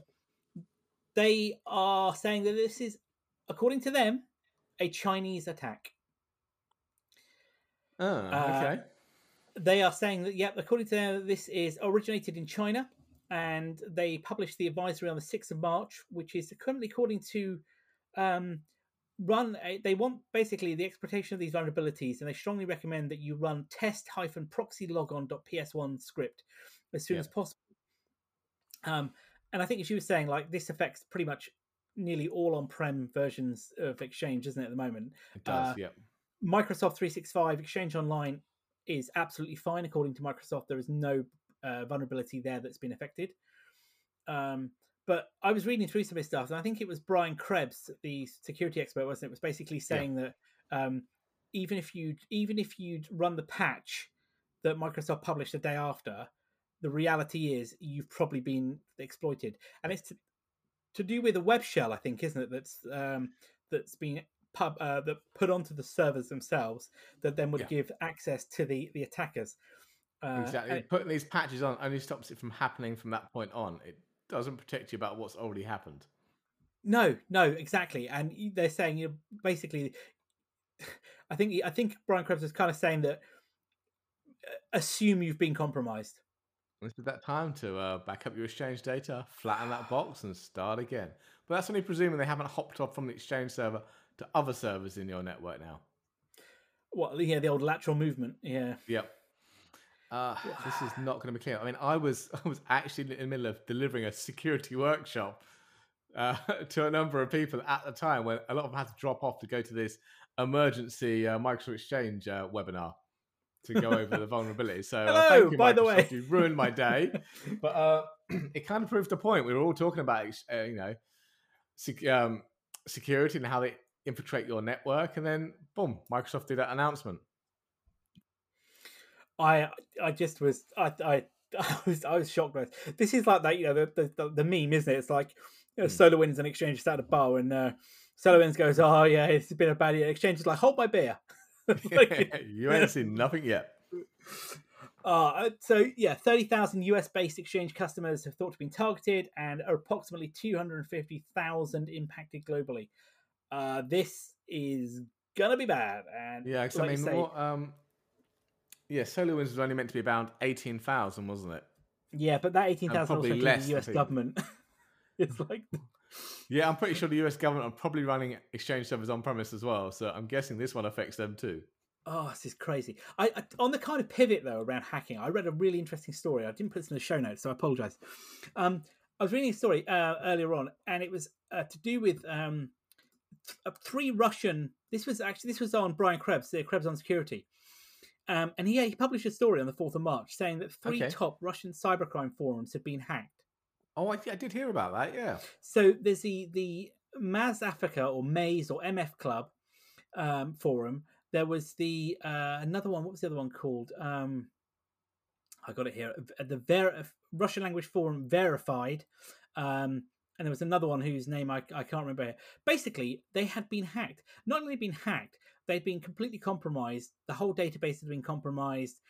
they are saying that this is, according to them, a Chinese attack. Oh, okay. Uh, they are saying that, yep, according to them, this is originated in China, and they published the advisory on the 6th of March, which is currently according to um, run they want basically the exploitation of these vulnerabilities and they strongly recommend that you run test hyphen proxy logon.ps1 script as soon yeah. as possible um, and i think as you were saying like this affects pretty much nearly all on-prem versions of exchange isn't it at the moment it does uh, yeah microsoft 365 exchange online is absolutely fine according to microsoft there is no uh, vulnerability there that's been affected um, but I was reading through some of his stuff, and I think it was Brian Krebs, the security expert, wasn't it? Was basically saying yeah. that um, even if you even if you'd run the patch that Microsoft published the day after, the reality is you've probably been exploited, and it's to, to do with a web shell, I think, isn't it? That's um, that's been pub uh, that put onto the servers themselves that then would yeah. give access to the the attackers. Uh, exactly. Putting these patches on only stops it from happening from that point on. It doesn't protect you about what's already happened. No, no, exactly. And they're saying you know, basically, I think I think Brian Krebs is kind of saying that uh, assume you've been compromised. This is that time to uh, back up your exchange data, flatten that box, and start again. But that's only presuming they haven't hopped off from the exchange server to other servers in your network now. What? Yeah, the old lateral movement. Yeah. Yep. Uh, this is not going to be clear. I mean, I was I was actually in the middle of delivering a security workshop uh, to a number of people at the time when a lot of them had to drop off to go to this emergency uh, Microsoft Exchange uh, webinar to go over the vulnerability. So, uh, Hello, you, by Microsoft. the way, you ruined my day, but uh, it kind of proved the point. We were all talking about you know sec- um, security and how they infiltrate your network, and then boom, Microsoft did that announcement. I I just was I I, I was I was shocked this. Is like that you know the the, the meme isn't it? It's like you know, mm. SolarWinds and Exchange at a bar and uh, SolarWinds goes, oh yeah, it's been a bad year. Exchange is like, hold my beer. like, you ain't seen nothing yet. Uh, so yeah, thirty thousand US-based exchange customers have thought to been targeted, and approximately two hundred and fifty thousand impacted globally. Uh, this is gonna be bad. And yeah, like I mean, say, what, um, yeah, SolarWinds was only meant to be about eighteen thousand, wasn't it? Yeah, but that eighteen thousand also less, the US government. it's like. Yeah, I'm pretty sure the US government are probably running exchange servers on premise as well, so I'm guessing this one affects them too. Oh, this is crazy. I, I, on the kind of pivot though around hacking, I read a really interesting story. I didn't put this in the show notes, so I apologize. Um, I was reading a story uh, earlier on, and it was uh, to do with um, three Russian. This was actually this was on Brian Krebs, the Krebs on security. Um, and he, he published a story on the 4th of March saying that three okay. top Russian cybercrime forums had been hacked. Oh, I, I did hear about that, yeah. So there's the, the Mazafaka or Maze or MF Club um, forum. There was the uh, another one. What was the other one called? Um, I got it here. The Ver- Russian language forum verified. Um, and there was another one whose name I, I can't remember. Basically, they had been hacked. Not only been hacked, they'd been completely compromised. The whole database had been compromised.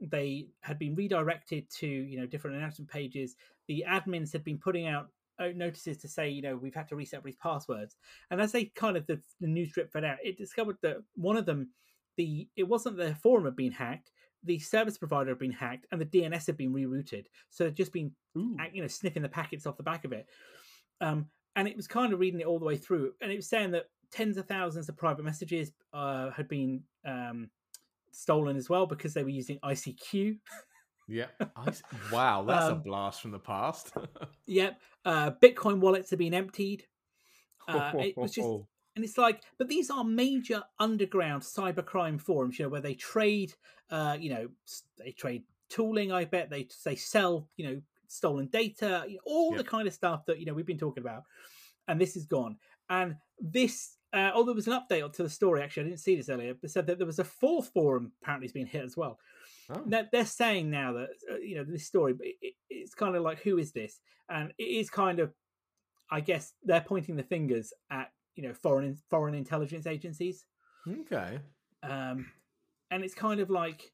They had been redirected to you know different announcement pages. The admins had been putting out uh, notices to say you know we've had to reset these passwords. And as they kind of the, the news drip fed out, it discovered that one of them, the it wasn't the forum had been hacked. The service provider had been hacked, and the DNS had been rerouted. So it just been Ooh. you know sniffing the packets off the back of it. Um, and it was kind of reading it all the way through, and it was saying that tens of thousands of private messages uh, had been um, stolen as well because they were using ICQ. Yeah. wow, that's um, a blast from the past. yep. Uh, Bitcoin wallets have been emptied. Uh, it was just, and it's like, but these are major underground cybercrime forums, you know, where they trade, uh, you know, they trade tooling. I bet they they sell, you know, stolen data, you know, all Yeah. the kind of stuff that you know we've been talking about. And this is gone. And this, uh, oh, there was an update to the story. Actually, I didn't see this earlier. But said that there was a fourth forum apparently has been hit as well. Oh. They're, they're saying now that uh, you know this story, it, it's kind of like who is this? And it is kind of, I guess they're pointing the fingers at you know foreign foreign intelligence agencies, Okay. um, and it's kind of like,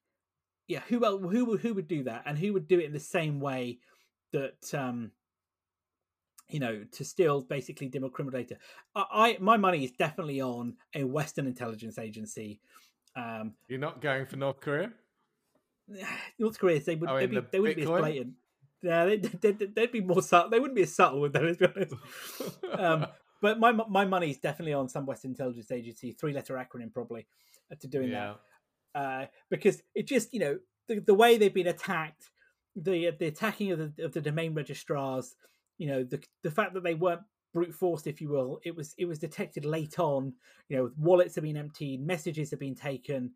yeah, who else, who would who would do that, and who would do it in the same way that um, you know to steal basically dim criminal data? I, I my money is definitely on a Western intelligence agency. Um, You're not going for North Korea? North Korea, they would Oh, they'd in be, the they wouldn't be as blatant. Yeah, they'd, they'd, they'd be more subtle. They wouldn't be as subtle with them, let's be honest. Um, but my my money is definitely on some Western intelligence agency, three letter acronym probably, uh, to doing yeah. that. Uh, because it just you know the, the way they've been attacked, the the attacking of the of the domain registrars, you know the the fact that they weren't brute forced, if you will, it was it was detected late on. You know, wallets have been emptied, messages have been taken,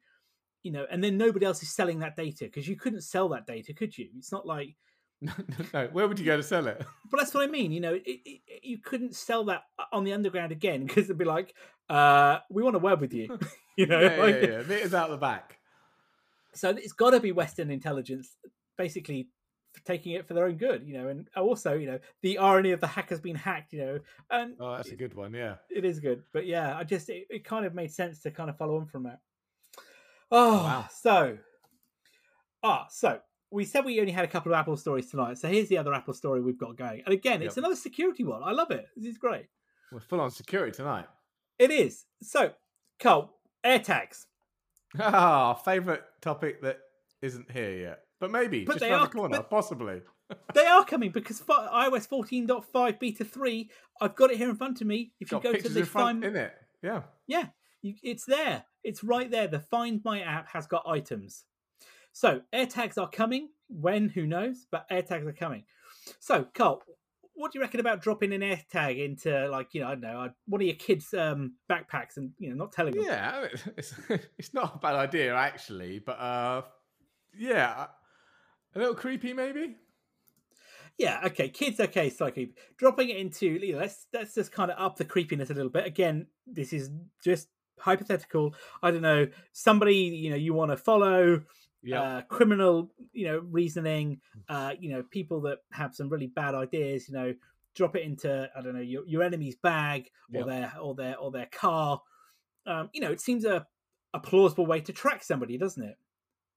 you know, and then nobody else is selling that data because you couldn't sell that data, could you? It's not like no, where would you go to sell it? but that's what I mean. You know, it, it, you couldn't sell that on the underground again because it'd be like, uh, we want to work with you. you know, yeah, like- yeah, yeah. Meters out the back. so it's got to be Western intelligence, basically taking it for their own good. You know, and also, you know, the irony of the hacker's been hacked. You know, and Oh, that's a good one. Yeah. it is good. But yeah, I just it, it kind of made sense to kind of follow on from that. Oh, Wow. so ah, so we said we only had a couple of Apple stories tonight. So here's the other Apple story we've got going. And again, it's Yep. another security one. I love it. This is great. We're full on security tonight. It is. So, Carl, AirTags. Ah, favorite topic that isn't here yet, but maybe But just they around are- the corner, possibly. They are coming because iOS 14.5 beta 3, I've got it here in front of me. If you Got go to the in Find, in it. Yeah. yeah, you, it's there. It's right there. The Find My app has got items. So AirTags are coming. When? Who knows? But AirTags are coming. So, Carl, what do you reckon about dropping an AirTag into, like, you know, I don't know, uh, one of your kids' um, backpacks and, you know, not telling them? Yeah, I mean, it's, it's not a bad idea actually, but uh, yeah, a little creepy maybe. Yeah, okay, kids, okay, slightly dropping it into. You know, let's let's just kind of up the creepiness a little bit. Again, this is just hypothetical. I don't know somebody you know you want to follow, Yeah, uh, criminal you know reasoning, uh, you know people that have some really bad ideas. You know, drop it into I don't know your your enemy's bag or Yep. their or their or their car. Um, you know, it seems a a plausible way to track somebody, doesn't it?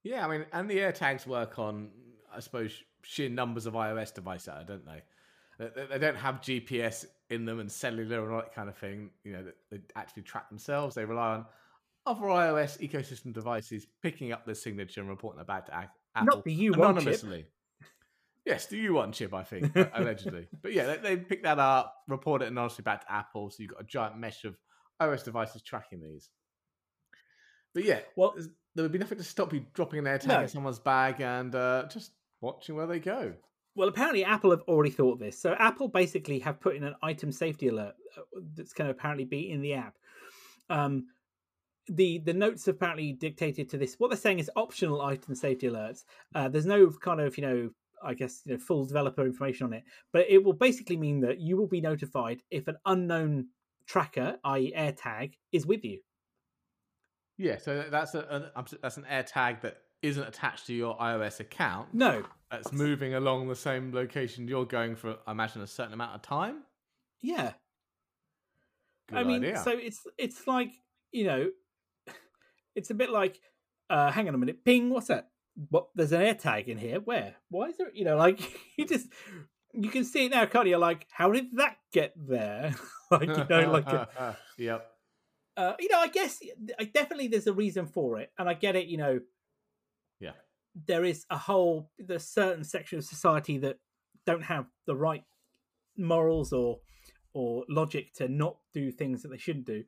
Yeah. I mean, and the AirTags work on, I suppose, sheer numbers of iOS devices, don't they? They, they- don't have GPS in them and cellular and all that kind of thing. You know, they, they actually track themselves. They rely on other iOS ecosystem devices picking up the signature and reporting it back to Apple Not the U1 chip. Yes, the U1 chip, I think, allegedly. But yeah, they, they pick that up, report it anonymously back to Apple, so you've got a giant mesh of iOS devices tracking these. But yeah, Well- there would be nothing to stop you dropping an AirTag No. in someone's bag and uh, just watching where they go. Well, apparently Apple have already thought this. So Apple basically have put in an item safety alert uh, that's going to apparently be in the app. Um, the the notes have apparently dictated to this. What they're saying is optional item safety alerts. Uh, there's no kind of you know I guess you know full developer information on it, but it will basically mean that you will be notified if an unknown tracker, i.e., AirTag, is with you. Yeah, so that's a, a I'm that's an AirTag that isn't attached to your iOS account. No, That's moving along the same location you're going for. I imagine a certain amount of time. yeah, Good I mean, idea. so it's it's like you know, it's a bit like, uh, hang on a minute, ping, what's that? What? There's an AirTag in here. Where? Why is there? You know, like you just you can see it now, can't you? Like, how did that get there? like you know, like uh, yep. Uh, you know, I guess I definitely there's a reason for it, and I get it. You know, Yeah. there is a whole there's certain section of society that don't have the right morals or or logic to not do things that they shouldn't do.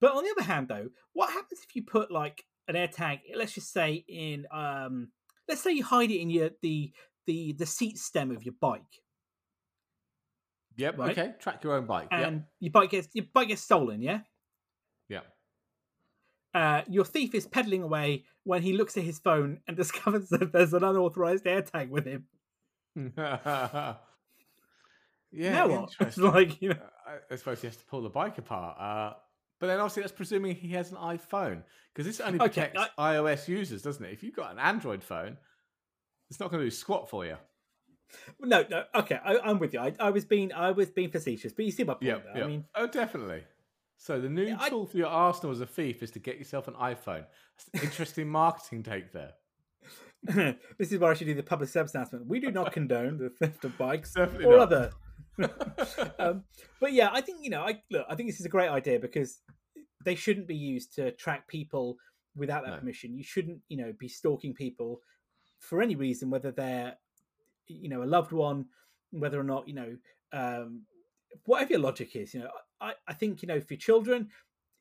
But on the other hand, though, what happens if you put like an air tag? Let's just say in um, let's say you hide it in your the the the seat stem of your bike. Yep. Right. Okay. Track your own bike. and Yep. your bike gets your bike gets stolen. Yeah. Yep. Uh, your thief is pedaling away when he looks at his phone and discovers that there's an unauthorized AirTag with him. yeah. now like you know. I, I suppose he has to pull the bike apart. Uh, but then obviously that's presuming he has an iPhone because this only Okay, protects iOS users, doesn't it? If you've got an Android phone, it's not going to do squat for you. No, no. Okay, I, I'm with you. I, I was being I was being facetious, but you see my point. Yeah, though. I mean, oh, definitely. So the new Yeah, I- tool for your arsenal as a thief is to get yourself an iPhone. That's an interesting marketing take there. this is where I should do the public service announcement. We do not condone the theft of bikes Definitely or not. other. um, but yeah, I think you know, I look. I think this is a great idea because they shouldn't be used to track people without that No. permission. You shouldn't, you know, be stalking people for any reason, whether they're, you know, a loved one, whether or not, you know, um, whatever your logic is. You know, I, I think you know, for children,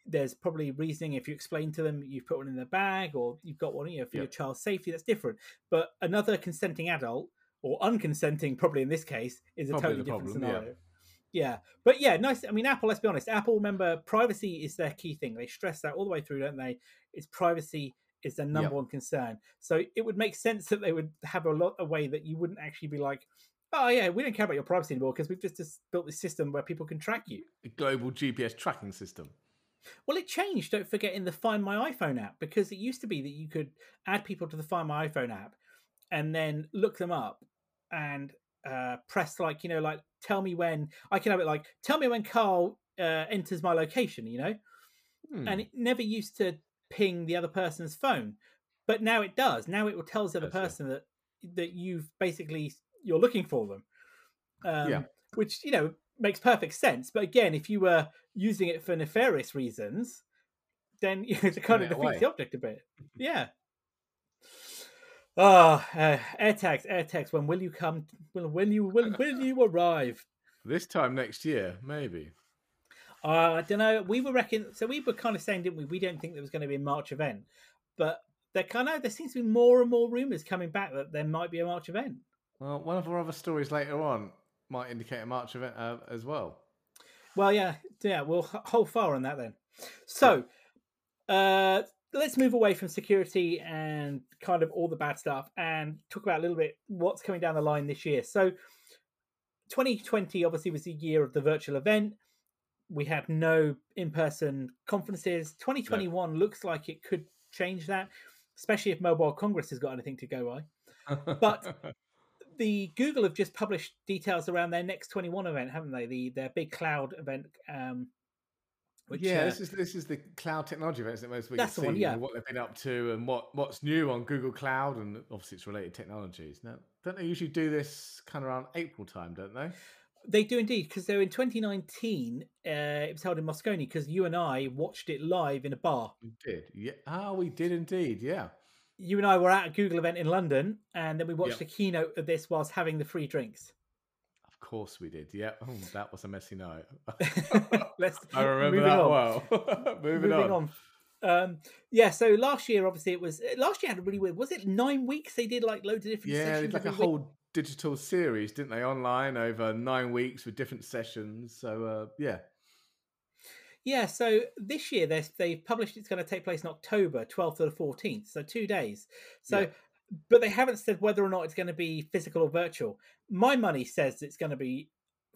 there's probably reasoning if you explain to them you've put one in their bag or you've got one, you know, for Yeah. your child's safety. That's different. But another consenting adult or unconsenting, probably in this case, is a Probably totally different problem, yeah. scenario. Yeah, but yeah, nice. I mean, Apple. Let's be honest. Apple, remember, privacy is their key thing. They stress that all the way through, don't they? It's privacy is their number one concern. So it would make sense that they would have a lot a way that you wouldn't actually be like, oh yeah, we don't care about your privacy anymore because we've just, just built this system where people can track you. A global GPS tracking system. Well, it changed. Don't forget in the Find My iPhone app because it used to be that you could add people to the Find My iPhone app and then look them up and uh, press like you know like tell me when I can have it like tell me when Carl uh, enters my location. You know, Hmm. and it never used to ping the other person's phone, but now it does. Now it will tell the other person that that you've basically you're looking for them. Um, Yeah. which you know makes perfect sense. But again, if you were using it for nefarious reasons, then you know, it kind of defeats the object a bit. Yeah. Ah, uh, AirTags, AirTags. When will you come? Will will you will will you arrive? This time next year, maybe. Uh, I don't know. We were reckon so. We were kind of saying, didn't we? We don't think there was going to be a March event, but there kind of there seems to be more and more rumors coming back that there might be a March event. Well, one of our other stories later on might indicate a March event uh, as well. Well, yeah, yeah. We'll hold fire on that then. So, uh, let's move away from security and kind of all the bad stuff and talk about a little bit what's coming down the line this year. So, 2020 obviously was the year of the virtual event. We had no in-person conferences. 2021 looks like it could change that, especially if Mobile Congress has got anything to go by. But- the Google have just published details around their next 21 event, haven't they? The their big cloud event. Um, which, yeah, uh, this is this is the cloud technology events that most we That's can the one, see, yeah. what they've been up to and what what's new on Google Cloud and obviously it's related technologies. Now, don't they usually do this kind of around April time, don't they? they do indeed because they're in 2019 uh, it was held in Moscone because you and I watched it live in a bar. We did. Yeah. Ah, we did indeed. Yeah. You and I were at a Google event in London, and then we watched Yep. the keynote of this whilst having the free drinks. Of course we did. Yeah. Oh, that was a messy night. Let's I remember that on. well. Moving, moving on. on. Um, yeah, so last year, obviously, it was last year had a really weird. Was it nine weeks? They did like loads of different. Yeah, sessions like a week? whole digital series, didn't they? Online over nine weeks with different sessions. So uh, yeah. Yeah, so this year they they've published it's going to take place in October 12th to the 14th, so two days. So, Yeah. but they haven't said whether or not it's going to be physical or virtual. My money says it's going to be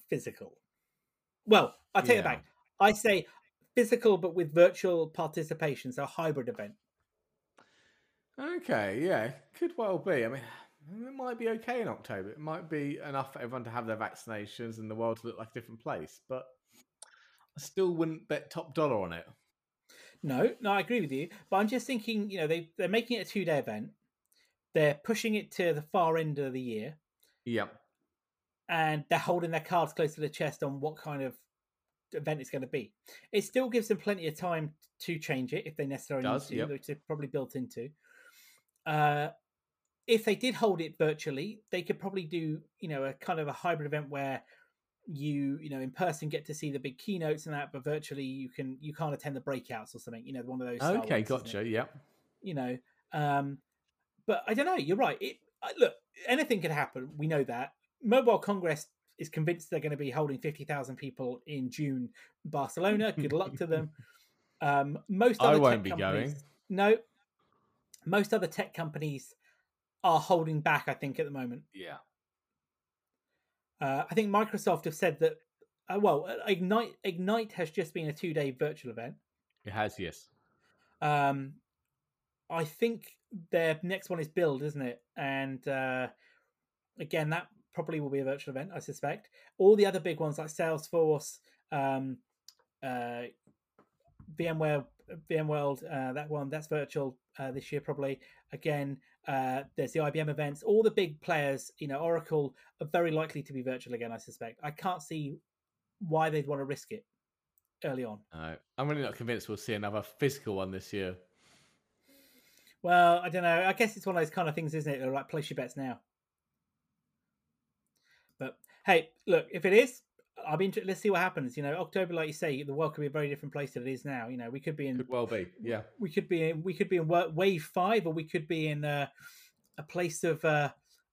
physical. Well, I take it back. I say physical, but with virtual participation, so a hybrid event. Okay, yeah, could well be. I mean, it might be okay in October. It might be enough for everyone to have their vaccinations and the world to look like a different place. But I still wouldn't bet top dollar on it. No, no, I agree with you. But I'm just thinking, you know, they they're making it a two day event. They're pushing it to the far end of the year. Yep. and they're holding their cards close to the chest on what kind of event it's going to be. It still gives them plenty of time to change it if they necessarily Does, need to, yep. which they're probably built into. Uh, if they did hold it virtually, they could probably do, you know, a kind of a hybrid event where you, you know, in person get to see the big keynotes and that, but virtually you can you can't attend the breakouts or something. You know, one of those. Okay, ones, gotcha. Yeah. you know um but i don't know you're right it look anything could happen we know that mobile congress is convinced they're going to be holding fifty thousand people in June, Barcelona. Good luck to them. Um, most I won't tech be going. No, most other tech companies are holding back. I think at the moment. Yeah. Uh, I think Microsoft have said that. Uh, well, uh, Ignite Ignite has just been a two day virtual event. It has, yes. Um, I think their next one is Build, isn't it? And uh, again, that probably will be a virtual event, I suspect. All the other big ones like Salesforce, um, uh, VMware, VMworld, uh, that one that's virtual uh, this year probably. Again, uh, there's the IBM events. All the big players, you know, Oracle are very likely to be virtual again. I suspect. I can't see why they'd want to risk it early on. No, I'm really not convinced we'll see another physical one this year. Well, I don't know. I guess it's one of those kind of things, isn't it? They're like place your bets now. But hey, look, if it is, I'll be. Inter- let's see what happens. You know, October, like you say, the world could be a very different place than it is now. You know, we could be in. Could well be, yeah. We could be in. We could be in wa- wave five, or we could be in uh, a place of. Uh,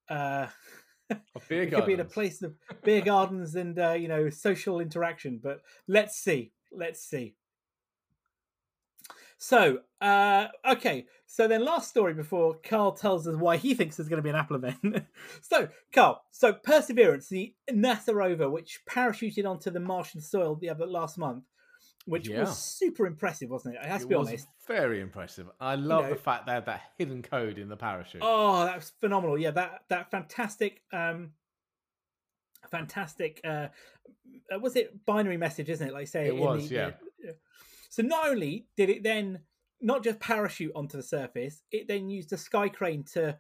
uh, Of beer we could be in a place of beer gardens and uh, you know social interaction. But let's see. Let's see. So, uh, okay. So then, last story before Carl tells us why he thinks there's going to be an Apple event. so, Carl. So, Perseverance, the NASA rover, which parachuted onto the Martian soil the other last month, which Yeah. was super impressive, wasn't it? I have to be was honest. very impressive. I love know- the fact they had that hidden code in the parachute. Oh, that was phenomenal. Yeah, that that fantastic, um, fantastic. Uh, uh, was it binary message? Isn't it? Like say It in was, the- yeah. the- So not only did it then not just parachute onto the surface, it then used a sky crane to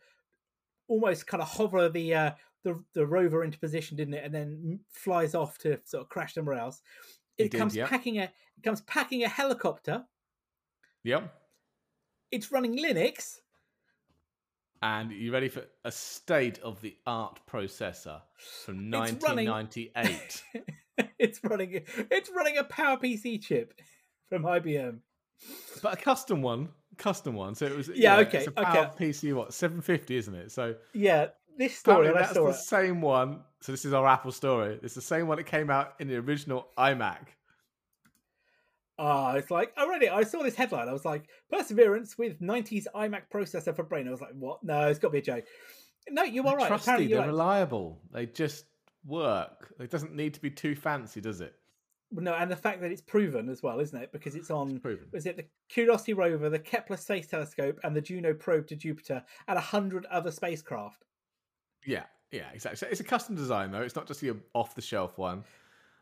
almost kind of hover the uh, the the rover into position, didn't it? And then flies off to sort of crash somewhere else. It It did, comes yeah. packing a it comes packing a helicopter. Yep. It's running Linux. And you ready for a state of the art processor from It's running- 1998? it's running it's running a Power PC chip from IBM. but a custom one. Custom one. So it was. Yeah, okay, It's a okay. PC, what, 750, isn't it? So Yeah, this story. Apparently that's the it. same one. So this is our Apple story. It's the same one that came out in the original iMac. Ah, it's like already. I saw this headline. I was like, "Perseverance with 90s iMac processor for brain." I was like, "What? No, it's got to be a joke." No, you are They're right. Trusty, they're you're reliable. They just work. It doesn't need to be too fancy, does it? No, and the fact that it's proven as well, isn't it? Because it's on. Proven. Was it the Curiosity rover, the Kepler Space Telescope, and the Juno probe to Jupiter, and a hundred other spacecraft? Yeah, yeah, exactly. So it's a custom design though. It's not just your off the shelf one.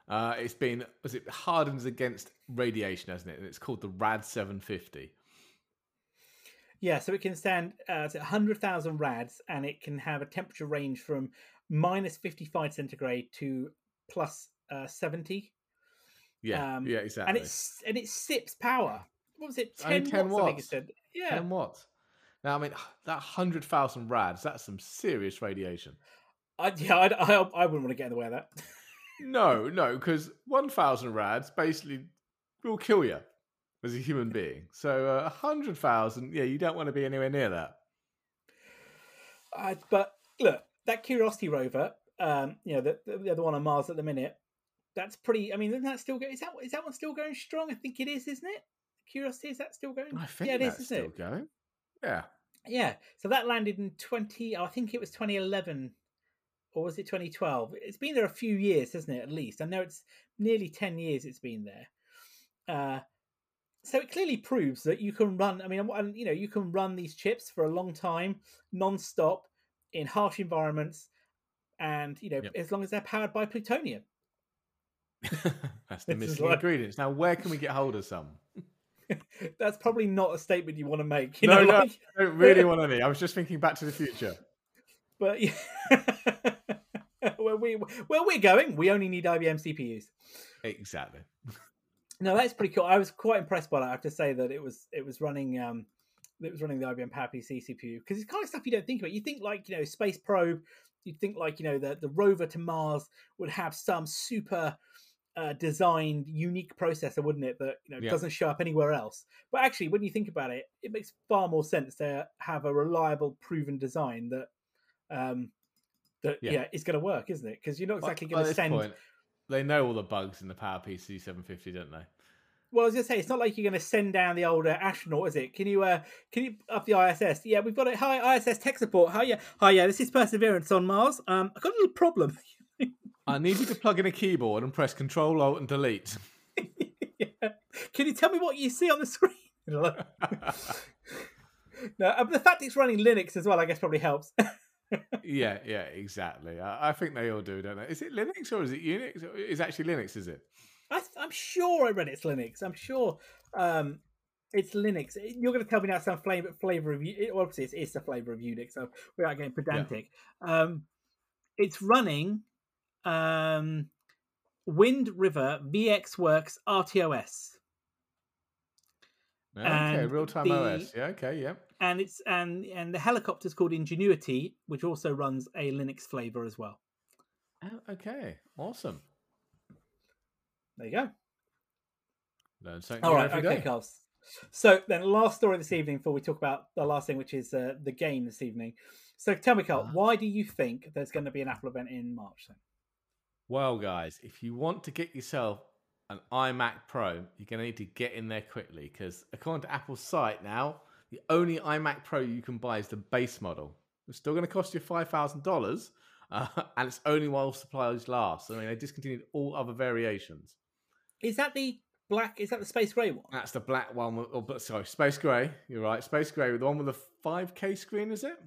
Uh, it's been was it hardens against radiation, hasn't it? And it's called the Rad 750. Yeah, so it can stand uh, 100,000 rads and it can have a temperature range from minus 55 centigrade to plus uh, 70. Yeah, Um, yeah, exactly. And it's and it sips power. What was it? Only 10, 10 watts, I watts. said. Yeah. 10 watts. Now, I mean, that hundred thousand rads. That's some serious radiation. I, yeah, I, I, I wouldn't want to get in the way of that. No, no, because one thousand rads basically will kill you as a human being. So uh, a hundred thousand, yeah, you don't want to be anywhere near that. Uh, but look, that Curiosity rover, um, you know, the, the, the other one on Mars at the minute, that's pretty. I mean, isn't that still go- is that is that one still going strong? I think it is, isn't it? Curiosity is that still going? I think yeah, it is, still it? going. Yeah. Yeah. So that landed in twenty. I think it was twenty eleven, or was it twenty twelve? It's been there a few years, hasn't it? At least I know it's nearly ten years. It's been there. Uh, so it clearly proves that you can run. I mean, and, you know, you can run these chips for a long time, non-stop, in harsh environments, and you know, Yep. as long as they're powered by plutonium. That's the missing like- ingredients. Now, where can we get hold of some? That's probably not a statement you want to make. You No, know, no. like- I don't really want any. I was just thinking back to the future. but yeah. where we where we're going, we only need IBM CPUs. Exactly. No, that's pretty cool. I was quite impressed by that. I have to say that it was it was running um it was running the IBM PowerPC CPU because it's kind of stuff you don't think about. You think like you know space probe. You think like you know the the rover to Mars would have some super uh, designed unique processor, wouldn't it? That you know Yeah. doesn't show up anywhere else. But actually, when you think about it, it makes far more sense to have a reliable, proven design that um that yeah, Yeah. it's going to work, isn't it? Because you're not exactly going to send. point, they know all the bugs in the PowerPC 750, don't they? Well, I was going to say it's not like you're going to send down the older astronaut, is it? Can you uh can you up the ISS? Yeah, we've got it. Hi ISS tech support. Hi yeah, hi yeah. This is Perseverance on Mars. Um, I've got a little problem. I need you to plug in a keyboard and press Control Alt and Delete. yeah. Can you tell me what you see on the screen? no, but the fact it's running Linux as well, I guess, probably helps. yeah, yeah, exactly. I, I think they all do, don't they? Is it Linux or is it Unix? It's actually Linux, is it? I, I'm sure I read it's Linux. I'm sure um, it's Linux. You're going to tell me now some flavor flavor of it- obviously it's, it's a flavor of Unix, so without getting pedantic. Um, it's running um, Wind River VxWorks RTOS, Okay, And real time the- OS. Yeah, okay, yeah. and it's and and the helicopter's called Ingenuity, which also runs a Linux flavor as well. Oh, okay, awesome. There you go. Learn something All right, okay. Carl. So then, last story this evening before we talk about the last thing, which is uh, the game this evening. So tell me, Carl, Uh-huh. why do you think there's going to be an Apple event in March? Then? Well, guys, if you want to get yourself an iMac Pro, you're going to need to get in there quickly because, according to Apple's site now, the only iMac Pro you can buy is the base model. It's still going to cost you five thousand dollars, uh, and it's only while supplies last. I mean, they discontinued all other variations. Is that the black? Is that the space grey one? That's the black one. With, oh, but sorry, Space Gray. You're right, Space Gray, the one with the 5K screen, is it?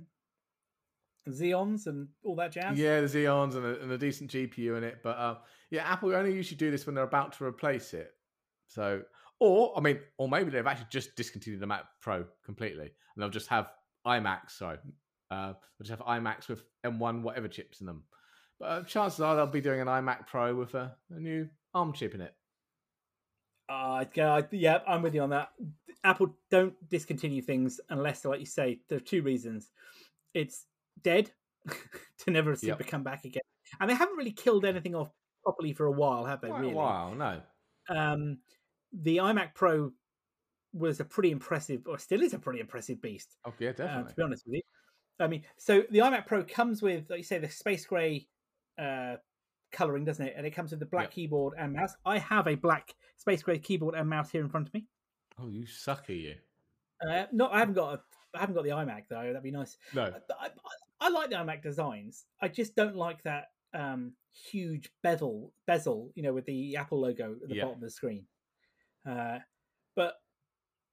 Xeons and all that jazz. Yeah, the Xeons and a, and a decent GPU in it. But uh, yeah, Apple only usually do this when they're about to replace it. So, or I mean, or maybe they've actually just discontinued the Mac Pro completely, and they'll just have iMacs. Sorry, uh, they'll just have iMacs with M1 whatever chips in them. But uh, chances are they'll be doing an iMac Pro with a, a new ARM chip in it. Uh, yeah, yeah, I'm with you on that. Apple don't discontinue things unless, like you say, there are two reasons. It's dead to never seem Yep. to come back again, and they haven't really killed anything off properly for a while, have they? Quite really? a while, no. um, the iMac Pro was a pretty impressive, or still is a pretty impressive beast. Oh yeah, Uh, definitely. to be honest with you, I mean, so the iMac Pro comes with, like you say, the space gray uh, coloring, doesn't it? And it comes with the black Yep. keyboard and mouse. I have a black space gray keyboard and mouse here in front of me. oh, you sucker, you. Uh, no, I haven't got a, I haven't got the iMac though. That'd be nice. No. I, I, I like the iMac designs. I just don't like that um, huge bezel, bezel, you know, with the Apple logo at the Yeah. bottom of the screen. Uh, but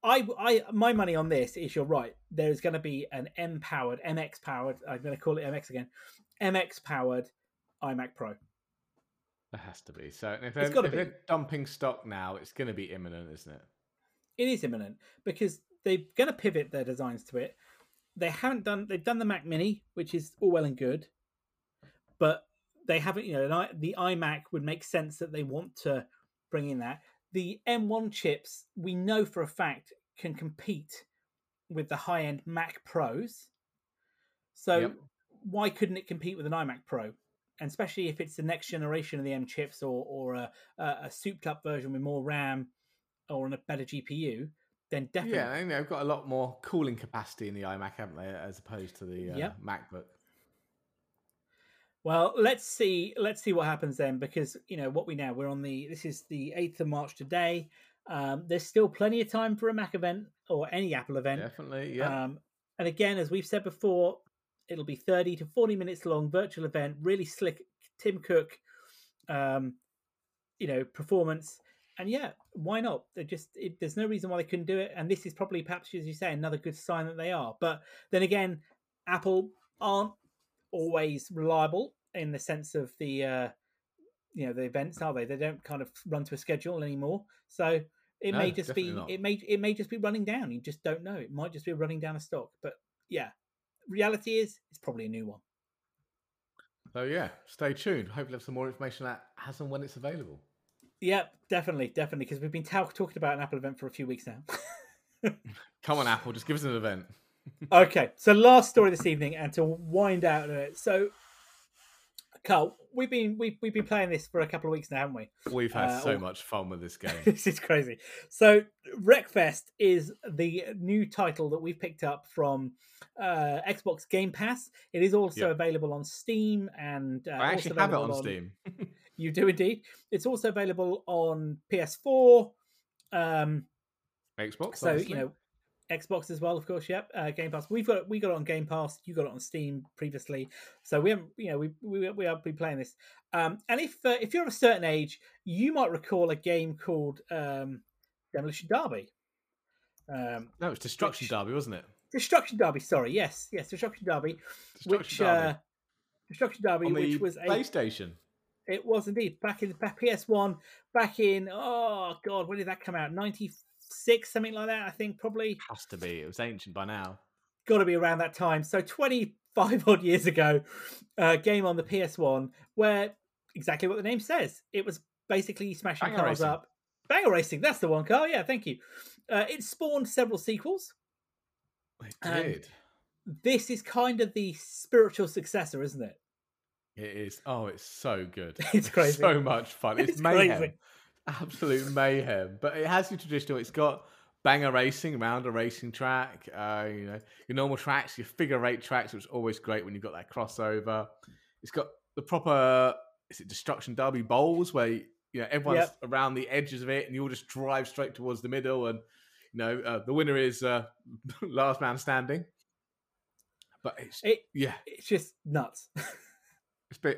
I, I, my money on this is you're right. There's going to be an M powered, MX powered. I'm going to call it MX again. MX powered iMac Pro. There has to be. So if, they're, if they're dumping stock now, it's going to be imminent, isn't it? It is imminent because they're going to pivot their designs to it. They haven't done. They've done the Mac Mini, which is all well and good, but they haven't. You know, i- the iMac would make sense that they want to bring in that. The M1 chips, we know for a fact, can compete with the high end Mac Pros. So Yep. why couldn't it compete with an iMac Pro? And especially if it's the next generation of the M chips or or a, a, a souped up version with more RAM or on a better GPU, then definitely. Yeah, and they've got a lot more cooling capacity in the iMac, haven't they, as opposed to the uh, Yep. MacBook. Well, let's see. Let's see what happens then, because you know what we know. We're on the. This is the eighth of March today. Um, there's still plenty of time for a Mac event or any Apple event. Definitely, yeah. Um, and again, as we've said before, it'll be 30 to 40 minutes long, virtual event, really slick. Tim Cook, um, you know, performance. And yeah, why not? They just it, there's no reason why they couldn't do it. And this is probably, perhaps, as you say, another good sign that they are. But then again, Apple aren't always reliable in the sense of the uh, you know the events, are they? They don't kind of run to a schedule anymore. So it may just be not. it may it may just be running down. You just don't know. It might just be running down a stock. But yeah, reality is it's probably a new one. so yeah, stay tuned. Hopefully, we'll have some more information that as and when it's available. Yep, definitely, definitely, because we've been ta- talking about an Apple event for a few weeks now. Come on, Apple, just give us an event. okay, so last story this evening, and to wind out on it. So, Carl, we've been we've, we've been playing this for a couple of weeks now, haven't we? We've had Uh, so much fun with this game. this is crazy. So, Wreckfest is the new title that we've picked up from uh, Xbox Game Pass. It is also Yep. available on Steam and uh, I actually have it available on Steam. You do indeed. It's also available on PS4. Um, Xbox. so obviously. you know, Xbox as well, of course. Yep, uh, Game Pass. We've got we got it on Game Pass. You got it on Steam previously, so we haven't. You know, we we we have been playing this. Um, and if uh, if you're of a certain age, you might recall a game called um, Demolition Derby. Um, no, it's Destruction which- Derby, wasn't it? Destruction Derby. Sorry, yes, yes, Destruction Derby. Destruction which Derby. uh, Destruction Derby, which was a PlayStation. It was indeed back in back PS1, back in oh god, when did that come out? Ninety six, something like that. I think probably Has to be. It was ancient by now. got to be around that time. So twenty five odd years ago, uh, game on the PS1 where exactly what the name says. It was basically smashing Banger cars racing. up. Banger racing, that's the one, car. Yeah, thank you. Uh, it spawned several sequels. It did. This is kind of the spiritual successor, isn't it? It is. Oh, it's so good. It's crazy. So much fun. It's, It's mayhem. crazy. Absolute mayhem. But it has your traditional. It's got banger racing around a racing track. Uh, you know your normal tracks, your figure eight tracks, which is always great when you've got that crossover. It's got the proper. Is it destruction derby bowls where you know everyone's around the edges of it, and you all just drive straight towards the middle, and you know uh, the winner is uh, last man standing. But it's It yeah, it's just nuts.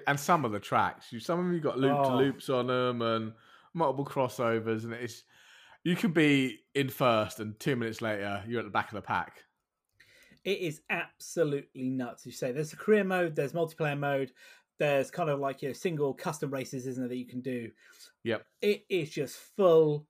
And some of the tracks, you some of them you got loop to Oh. loops on them and multiple crossovers, and it's you could be in first, and two minutes later you're at the back of the pack. it is absolutely nuts. You say there's a career mode, there's multiplayer mode, there's kind of like your single custom races, isn't it, that you can do. Yep. It is just full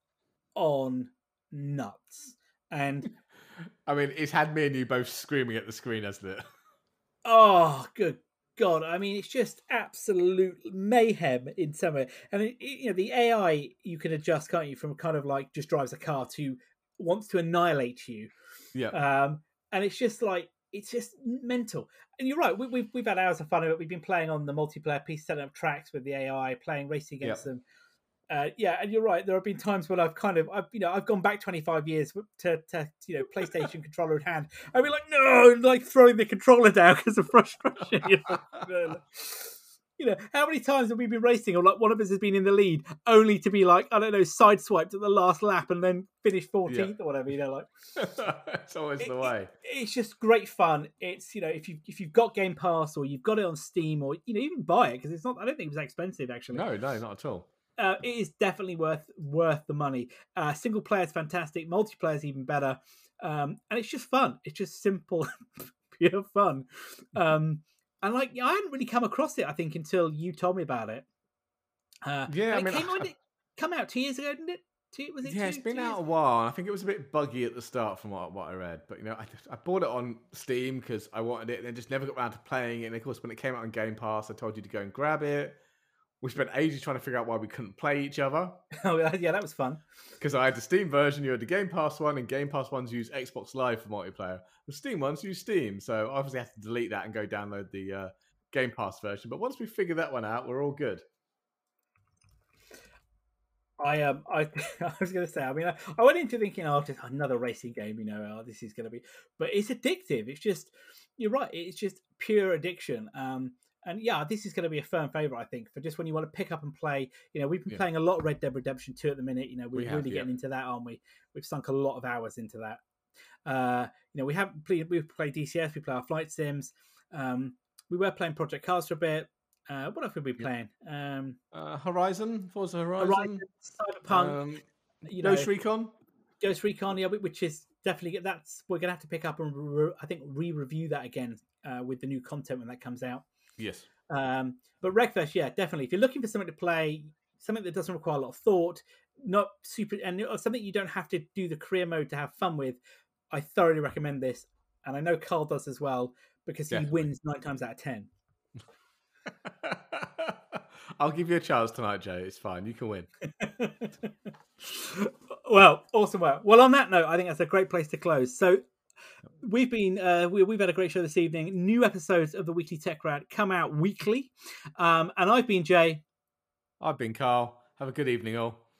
on nuts. And I mean, it's had me and you both screaming at the screen, hasn't it? oh, good God. I mean, it's just absolute mayhem in some way. And, it, it- you know, the AI you can adjust, can't you, from kind of like just drives a car to wants to annihilate you. Yeah, um, and it's just like it's just mental. And you're right, we, we've we've had hours of fun of it. We've been playing on the multiplayer piece, setting up tracks with the AI, playing racing against them. Uh, yeah, and you're right. There have been times when I've kind of, I've you know, I've gone back 25 years to, to you know, PlayStation controller in hand. I'd be like, no, and like throwing the controller down because of frustration. You know? you know, how many times have we been racing, or like one of us has been in the lead, only to be like, I don't know, sideswiped at the last lap and then finish 14th or whatever. You know, like it's always it- the way. it's just great fun. It's you know if you if you've got Game Pass or you've got it on Steam or you know even buy it because it's not. I don't think it was that expensive actually. No, no, not at all. Uh, it is definitely worth worth the money. Uh, single player is fantastic. Multiplayer is even better. Um, and it's just fun. It's just simple, pure fun. Um, and like I hadn't really come across it. I think until you told me about it. Uh, Yeah, I it mean, came out. It come out two years ago, didn't it? Two, was it? yeah, two, it's been out a while. I think it was a bit buggy at the start from what, what I read, but you know, I, I bought it on Steam because I wanted it, and then just never got around to playing it. And of course, when it came out on Game Pass, I told you to go and grab it. We spent ages trying to figure out why we couldn't play each other Oh yeah, that was fun. because I had the Steam version, you had the Game Pass one, and Game Pass ones use Xbox Live for multiplayer. The Steam ones use Steam, so I obviously had to delete that and go download the uh, Game Pass version. But once we figured that one out, we're all good. I um I I was gonna say I mean I, I went into thinking oh just another racing game you know oh, this is gonna be but it's addictive it's just you're right it's just pure addiction um and yeah this is gonna be a firm favorite I think for just when you want to pick up and play you know we've been Yeah. playing a lot of Red Dead Redemption 2 at the minute you know we're We have, really yeah. getting into that aren't we we've sunk a lot of hours into that uh you know we haven't played we've played DCS we play our flight sims um we were playing Project Cars for a bit uh what else have we been playing um Uh, Horizon, Forza Horizon, Horizon, Cyberpunk um, you know Ghost Recon. Ghost Recon, yeah, which is definitely that's we're gonna have to pick up and re- I think re-review that again uh, with the new content when that comes out. Yes. Um, but Wreckfest, yeah, definitely. If you're looking for something to play, something that doesn't require a lot of thought, not super, and something you don't have to do the career mode to have fun with, I thoroughly recommend this. And I know Carl does as well because he Definitely. wins nine times out of ten. I'll give you a chance tonight, Joe. It's fine. You can win. well, awesome work. Well, on that note, I think that's a great place to close. So, we've been uh, we, have had a great show this evening. New episodes of the Weekly Tech Rant come out weekly, um, and I've been Jay. I've been Carl. Have a good evening, all.